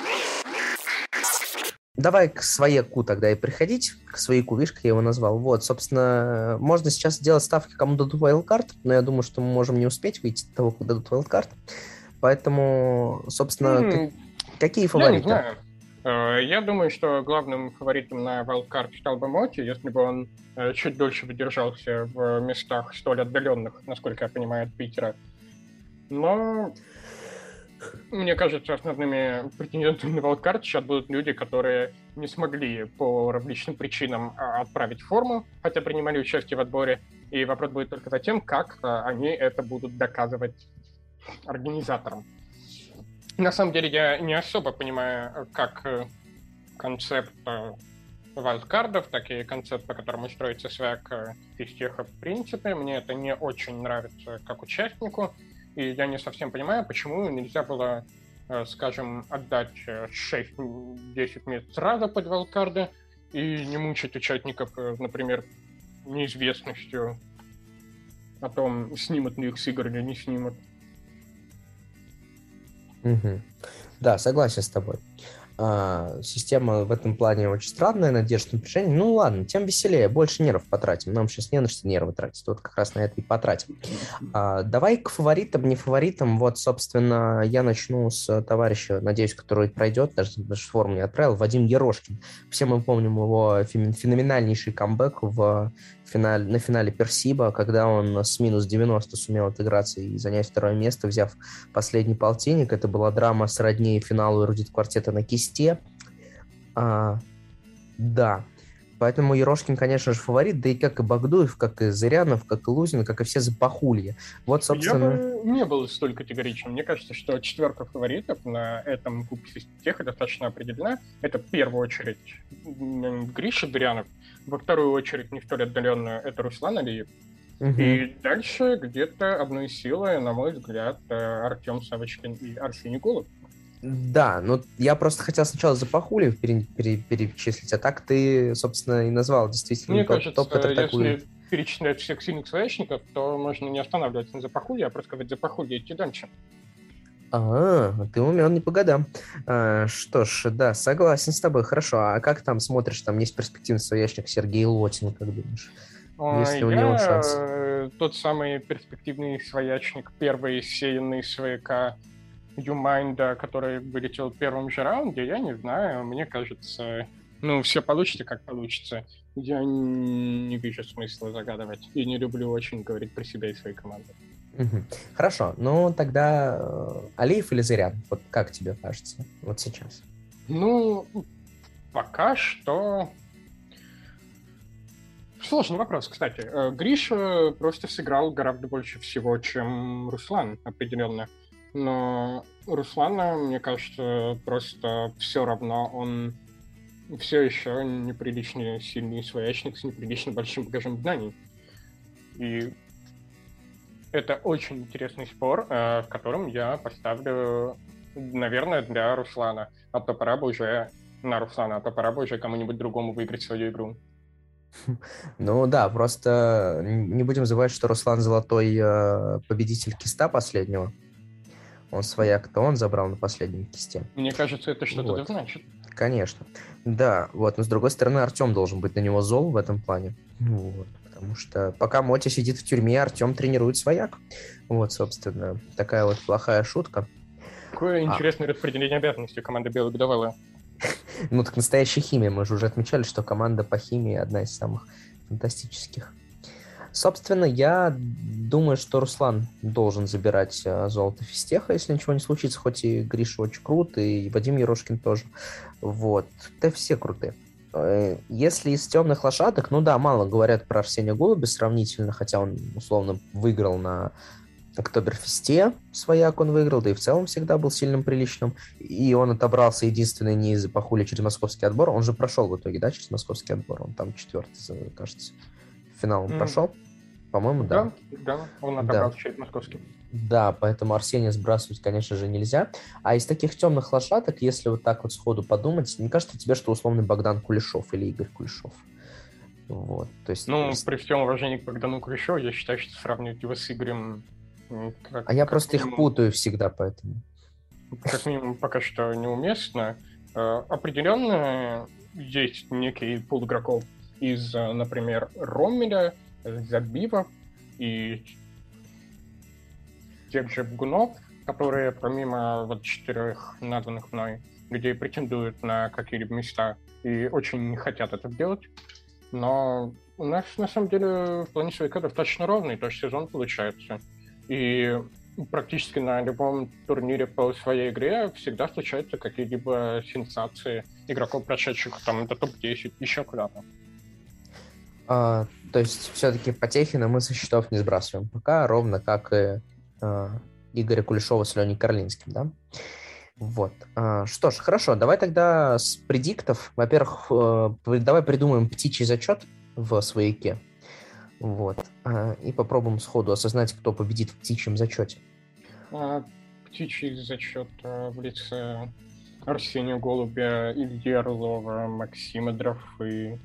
Давай к свояку тогда и приходить, к свояку, видишь, как я его назвал. Вот, собственно, можно сейчас делать ставки, кому дадут wildcard, но я думаю, что мы можем не успеть выйти до того, когда дадут wildcard. Поэтому, собственно, mm, какие фавориты? Я не знаю. Э, я думаю, что главным фаворитом на wildcard стал бы Моти, если бы он э, чуть дольше выдержался в местах столь отдаленных, насколько я понимаю, от Питера. Но мне кажется, основными претендентами на wildcard сейчас будут люди, которые не смогли по различным причинам а, отправить форму, хотя принимали участие в отборе. И вопрос будет только за тем, как а, они это будут доказывать организаторам. На самом деле я не особо понимаю, как э, концепт э, вайлдкардов, так и концепт, по которому строится свяк физтеха в принципе. Мне это не очень нравится как участнику, и я не совсем понимаю, почему нельзя было, э, скажем, отдать 6-10 мест сразу под вайлдкарды и не мучить участников, э, например, неизвестностью о том, снимут ли их с игр или не снимут. Угу. Да, согласен с тобой. А, система в этом плане очень странная, надежда на решение. Ну ладно, тем веселее, больше нервов потратим. Нам сейчас не на что нервы тратить, вот как раз на это и потратим. А, давай к фаворитам, не фаворитам. Вот, собственно, я начну с товарища, надеюсь, который пройдет, даже, даже форму не отправил, Вадим Ерошкин. Все мы помним его феноменальнейший камбэк в финале, на финале Персиба, когда он с минус 90 сумел отыграться и занять второе место, взяв последний полтинник. Это была драма сродни финалу эрудит квартета на кисте. А, да, Поэтому Ерошкин, конечно же, фаворит, да и как и Багдуев, как и Зырянов, как и Лузин, как и все Запахулье. Вот, собственно... Я бы не был столь категоричен. Мне кажется, что четверка фаворитов на этом Кубке Физтеха достаточно определена. Это в первую очередь Гриша Зырянов, во вторую очередь, не столь отдаленно, это Руслан Алиев. Угу. И дальше где-то одной силой, на мой взгляд, э, Артем Савочкин и Арсений Голубь. Да, ну я просто хотел сначала за Пахулев пере, пере, перечислить, а так ты, собственно, и назвал действительно Мне топ, кажется, топ который если перечислять всех сильных своячников, то можно не останавливаться на Запахуле, а просто сказать Запахуле идти дальше. А, ты умен не по годам. А, что ж, да, согласен с тобой, хорошо. А как там смотришь, там есть перспективный своячник Сергей Лотин, как думаешь? Если у него шанс. Э, тот самый перспективный своячник, первый сеянный свояка Юмайнда, который вылетел в первом же раунде, я не знаю, мне кажется, ну, все получится, как получится. Я не вижу смысла загадывать. И не люблю очень говорить про себя и свои команды. Хорошо, ну тогда э, Алиев или Зырян? Вот как тебе кажется, вот сейчас? Ну, пока что... Сложный вопрос, кстати. Э, Гриша просто сыграл гораздо больше всего, чем Руслан, определенно. Но Руслана, мне кажется, просто все равно он все еще неприлично сильный своячник с неприлично большим багажом знаний. И это очень интересный спор, э, в котором я поставлю, наверное, для Руслана. А то пора бы уже на Руслана, а то пора бы уже кому-нибудь другому выиграть свою игру. Ну да, просто не будем забывать, что Руслан Золотой э, победитель киста последнего. Он свояк, то он забрал на последнем кисте. Мне кажется, это что-то вот. значит. Конечно. Да, вот. Но с другой стороны, Артем должен быть на него зол в этом плане. Вот. Потому что пока Мотя сидит в тюрьме, Артем тренирует свояк. Вот, собственно, такая вот плохая шутка. Какое а. интересное распределение обязанностей команды Белых Годовала. Ну, так настоящая химия. Мы же уже отмечали, что команда по химии одна из самых фантастических. Собственно, я думаю, что Руслан должен забирать э, золото физтеха, если ничего не случится, хоть и Гриша очень крут, и Вадим Ерошкин тоже. Вот. Да все крутые. Э, если из темных лошадок, ну да, мало говорят про Арсения Голуби сравнительно, хотя он, условно, выиграл на Октоберфесте свояк он выиграл, да и в целом всегда был сильным, приличным. И он отобрался единственный не из-за пахули через московский отбор. Он же прошел в итоге, да, через московский отбор. Он там четвертый, кажется. Финал он mm. прошел. По-моему, да. Да, да, он отобрал да. чуть московский. Да, поэтому Арсения сбрасывать, конечно же, нельзя. А из таких темных лошадок, если вот так вот сходу подумать, не кажется тебе, что условный Богдан Кулешов или Игорь Кулешов? Вот, то есть... Ну, при всем уважении к Богдану Кулешову, я считаю, что сравнивать его с Игорем... Как, а я просто минимум, их путаю всегда, поэтому... Как минимум, пока что неуместно. Э, определенно есть некий пул игроков из, э, например, Роммеля, Забива и тех же Бгунов, которые помимо вот четырех названных мной людей претендуют на какие-либо места и очень не хотят это делать. Но у нас на самом деле в плане свояка достаточно ровный тоже сезон получается. И практически на любом турнире по своей игре всегда случаются какие-либо сенсации игроков, прошедших там до топ-10, еще куда-то. А, то есть все-таки Потехина мы со счетов не сбрасываем пока, ровно как и Игоря Кулешова с Леней Карлинским, да? Вот. А, что ж, хорошо, давай тогда с предиктов. Во-первых, э, давай придумаем птичий зачет в свояке. Вот. И попробуем сходу осознать, кто победит в птичьем зачете. А, птичий зачет в лице Арсения Голубя, Ильи Орлова, Максима Дрофы.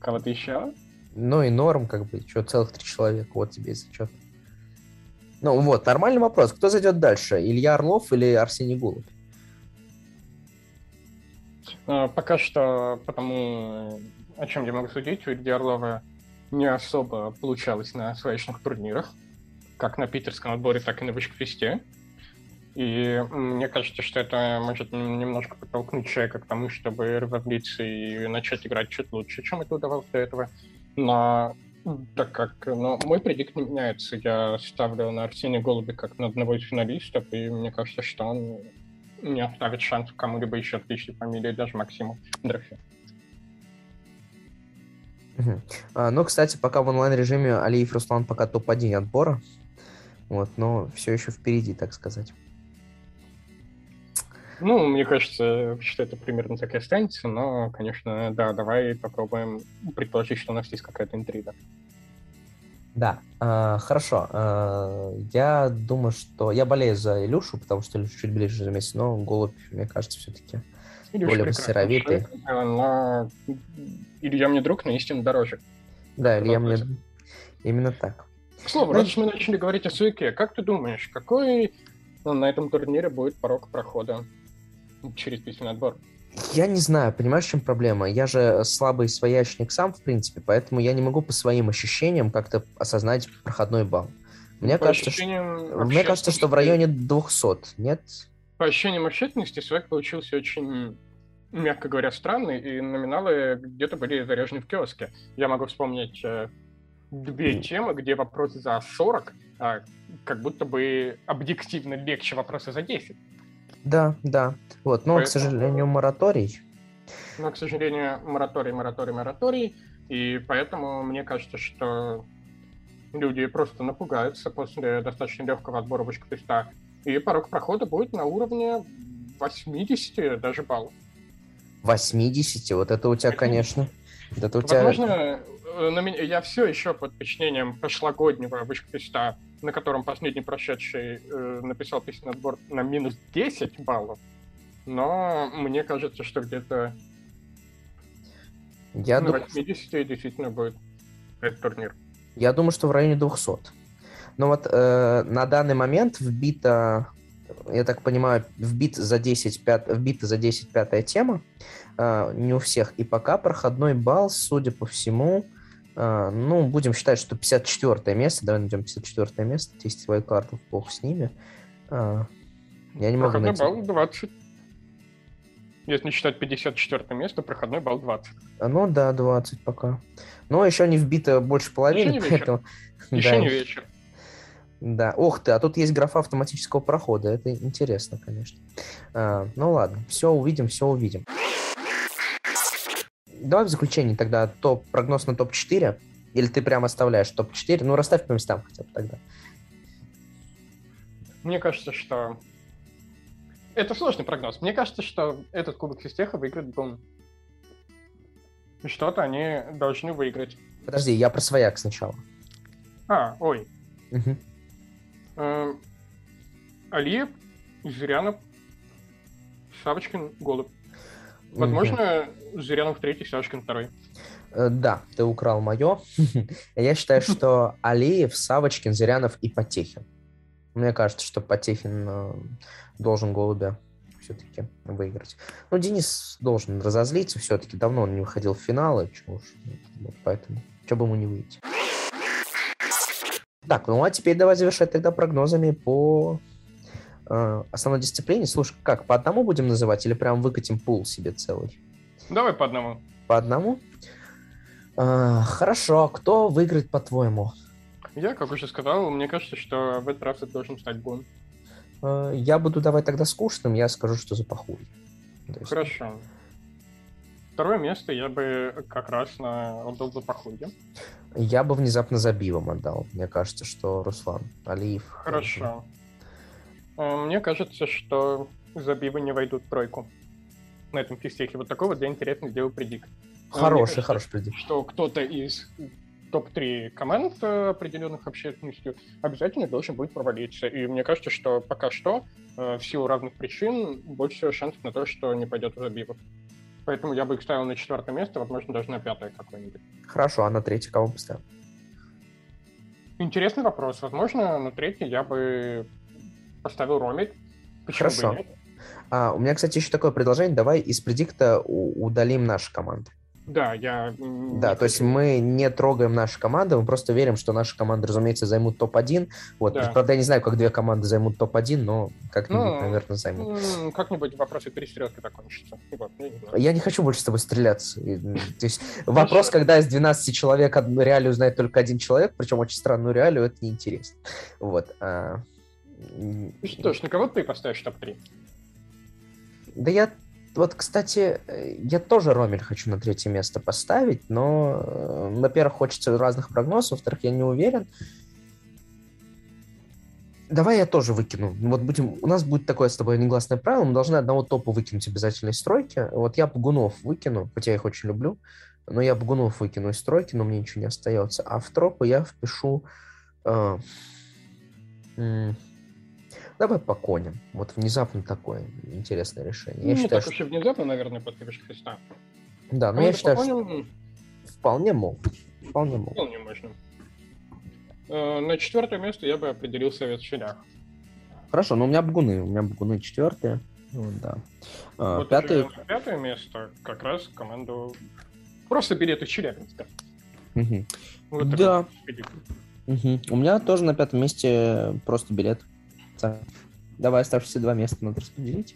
Кого-то еще? Ну и норм, как бы, что, целых три человека, вот тебе и зачет. Ну вот, нормальный вопрос. Кто зайдет дальше, Илья Орлов или Арсений Голубь? А, пока что, потому о чем я могу судить, у Ильи Орлова не особо получалось на своечных турнирах, как на питерском отборе, так и на Вышквесте. И мне кажется, что это может немножко подтолкнуть человека к тому, чтобы разовлиться и начать играть чуть лучше, чем это удавалось до этого. Но так как ну, мой предикт не меняется, я ставлю на Арсения Голуби как на одного из финалистов, и мне кажется, что он не оставит шанс кому-либо еще отличной фамилии, даже Максиму Дрофе. А, ну, кстати, пока в онлайн-режиме Алиев Руслан пока топ-1 отбора, вот, но все еще впереди, так сказать. Ну, мне кажется, что это примерно так и останется, но, конечно, да, давай попробуем предположить, что у нас есть какая-то интрига. Да, э, хорошо. Э, я думаю, что я болею за Илюшу, потому что Илюша чуть ближе за месяц, но голубь, мне кажется, все-таки более мастеровитый. Но Илья мне друг, но истинно дороже. Да, Илья мне... Именно так. К слову, раз мы начали говорить о Суике, как ты думаешь, какой ну, на этом турнире будет порог прохода через письменный отбор? Я не знаю, понимаешь, в чем проблема? Я же слабый своячник сам, в принципе, поэтому я не могу по своим ощущениям как-то осознать проходной балл. Мне, по кажется, что, мне кажется, что в районе 200, нет? По ощущениям общественности свояк получился очень, мягко говоря, странный, и номиналы где-то были заряжены в киоске. Я могу вспомнить э, две темы, где вопросы за 40, а как будто бы объективно легче вопросы за 10. Да, да. Вот, но, Поэтому... к сожалению, мораторий. Но, к сожалению, мораторий, мораторий, мораторий. И поэтому мне кажется, что люди просто напугаются после достаточно легкого отбора вышка-креста. И порог прохода будет на уровне 80 даже баллов. 80? Вот это у тебя, конечно... Это у тебя... Возможно, на меня, я все еще под впечатлением прошлогоднего вышквеста, на котором последний прошедший э, написал песенный отбор на минус 10 баллов. Но мне кажется, что где-то я на дум... 80 действительно будет этот турнир. Я думаю, что в районе 200. Но вот э, на данный момент вбито, я так понимаю, вбит за 10, 5, вбита за 10 пятая тема. Э, не у всех. И пока проходной балл, судя по всему, ну, будем считать, что 54 место. Давай найдем 54 место. 10 свою карту, бог с ними. А, я не могу проходной найти. балл 20. Если не считать 54 место, проходной балл 20. А, ну да, 20 пока. Но еще не вбито больше половины, еще поэтому... Еще да. не вечер. Да, ох ты, а тут есть графа автоматического прохода. Это интересно, конечно. А, ну ладно, все увидим, все увидим давай в заключение тогда топ, прогноз на топ-4. Или ты прям оставляешь топ-4? Ну, расставь по местам хотя бы тогда. Мне кажется, что... Это сложный прогноз. Мне кажется, что этот Кубок Фистеха выиграет Бун. И что-то они должны выиграть. Подожди, я про свояк сначала. А, ой. Угу. Э, Алиев, Зырянов, Савочкин, Голубь. Возможно, угу. Зырянов третий, Савочкин второй. Э, да, ты украл мое. Я считаю, что Алиев, Савочкин, Зырянов и Потехин. Мне кажется, что Потехин э, должен голубя все-таки выиграть. Ну, Денис должен разозлиться все-таки. Давно он не выходил в финалы. Чего уж. Вот поэтому. Что бы ему не выйти. Так, ну а теперь давай завершать тогда прогнозами по э, основной дисциплине. Слушай, как, по одному будем называть или прям выкатим пул себе целый? Давай по одному. По одному? Э, хорошо. Кто выиграет, по-твоему? Я, как уже сказал, мне кажется, что в этот раз это должен стать Бун. Э, я буду давать тогда скучным, я скажу, что за похуй. Есть... Хорошо. Второе место я бы как раз на отдал за Пахуди. Я бы внезапно Забивом отдал. Мне кажется, что Руслан Алиев. Хорошо. Э, мне кажется, что Забивы не войдут в тройку на этом физтехе. Вот такой вот я интересно сделаю предик. Хороший, кажется, хороший предик. Что кто-то из топ-3 команд э, определенных общественностью обязательно должен будет провалиться. И мне кажется, что пока что э, в силу разных причин больше шансов на то, что не пойдет в забивов. Поэтому я бы их ставил на четвертое место, возможно, даже на пятое какое-нибудь. Хорошо, а на третье кого поставил? Интересный вопрос. Возможно, на третье я бы поставил Ромик. Почему Хорошо. бы? А, у меня, кстати, еще такое предложение. Давай из предикта удалим наши команды. Да, я... Да, то есть мы не трогаем наши команды, мы просто верим, что наши команды, разумеется, займут топ-1. Вот, да. правда, я не знаю, как две команды займут топ-1, но как-нибудь, ну, наверное, займут. Как-нибудь вопросы перестрелки закончатся. Я не хочу больше с тобой стреляться. То есть вопрос, когда из 12 человек реалию знает только один человек, причем очень странную реалию, это неинтересно. Вот. Что ж, на кого ты поставишь топ-3? Да я вот, кстати, я тоже Ромель хочу на третье место поставить, но, э, во-первых, хочется разных прогнозов, во-вторых, я не уверен. Давай я тоже выкину. Вот будем, у нас будет такое с тобой негласное правило, мы должны одного топа выкинуть обязательно из стройки. Вот я Богунов выкину, хотя я их очень люблю, но я Богунов выкину из стройки, но мне ничего не остается. А в тропы я впишу... Э, Давай по коням. Вот внезапно такое интересное решение. Я ну, считаю, так что... уж внезапно, наверное, подпишешь Христа. Да, но я считаю, что вполне мог. Вполне мог. Вполне можно. Э, на четвертое место я бы определил Совет Щелях. Хорошо, но у меня Бгуны. У меня Бгуны четвертые. Ну, да. А, вот пятое... пятое место как раз команду... Просто билеты Челябинска. Угу. Вот да. Угу. У меня тоже на пятом месте просто билет. Так, давай оставшиеся два места надо распределить.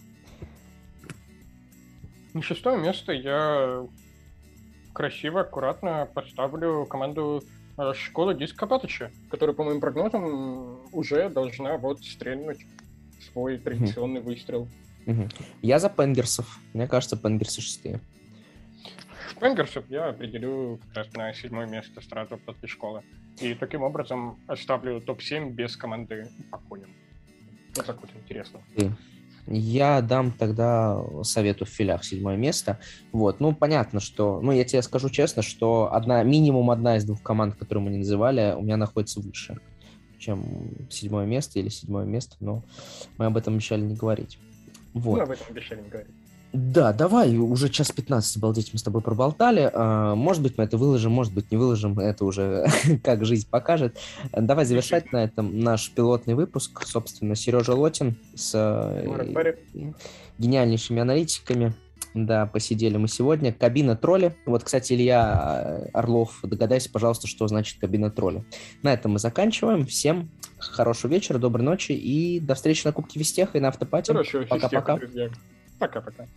На шестое место я красиво, аккуратно поставлю команду э, школы Диска Патыча, которая, по моим прогнозам, уже должна вот стрельнуть свой традиционный mm выстрел. mm Я за Пенгерсов. Мне кажется, Пенгерсы шестые. Пенгерсов я определю как раз на седьмое место сразу после школы. И таким образом оставлю топ-7 без команды коням. Вот так вот интересно. Я дам тогда совету в филях седьмое место. Вот, ну, понятно, что... Ну, я тебе скажу честно, что одна, минимум одна из двух команд, которые мы не называли, у меня находится выше, чем седьмое место или седьмое место, но мы об этом обещали не говорить. Вот. Мы об этом обещали не говорить. Да, давай, уже час 15, обалдеть, мы с тобой проболтали. А, может быть, мы это выложим, может быть, не выложим, это уже как жизнь покажет. Давай завершать на этом наш пилотный выпуск. Собственно, Сережа Лотин с э, гениальнейшими аналитиками. Да, посидели мы сегодня. Кабина тролля. Вот, кстати, Илья Орлов, догадайся, пожалуйста, что значит кабина тролля. На этом мы заканчиваем. Всем хорошего вечера, доброй ночи и до встречи на Кубке Вестеха и на Автопате. Пока-пока. Пока-пока.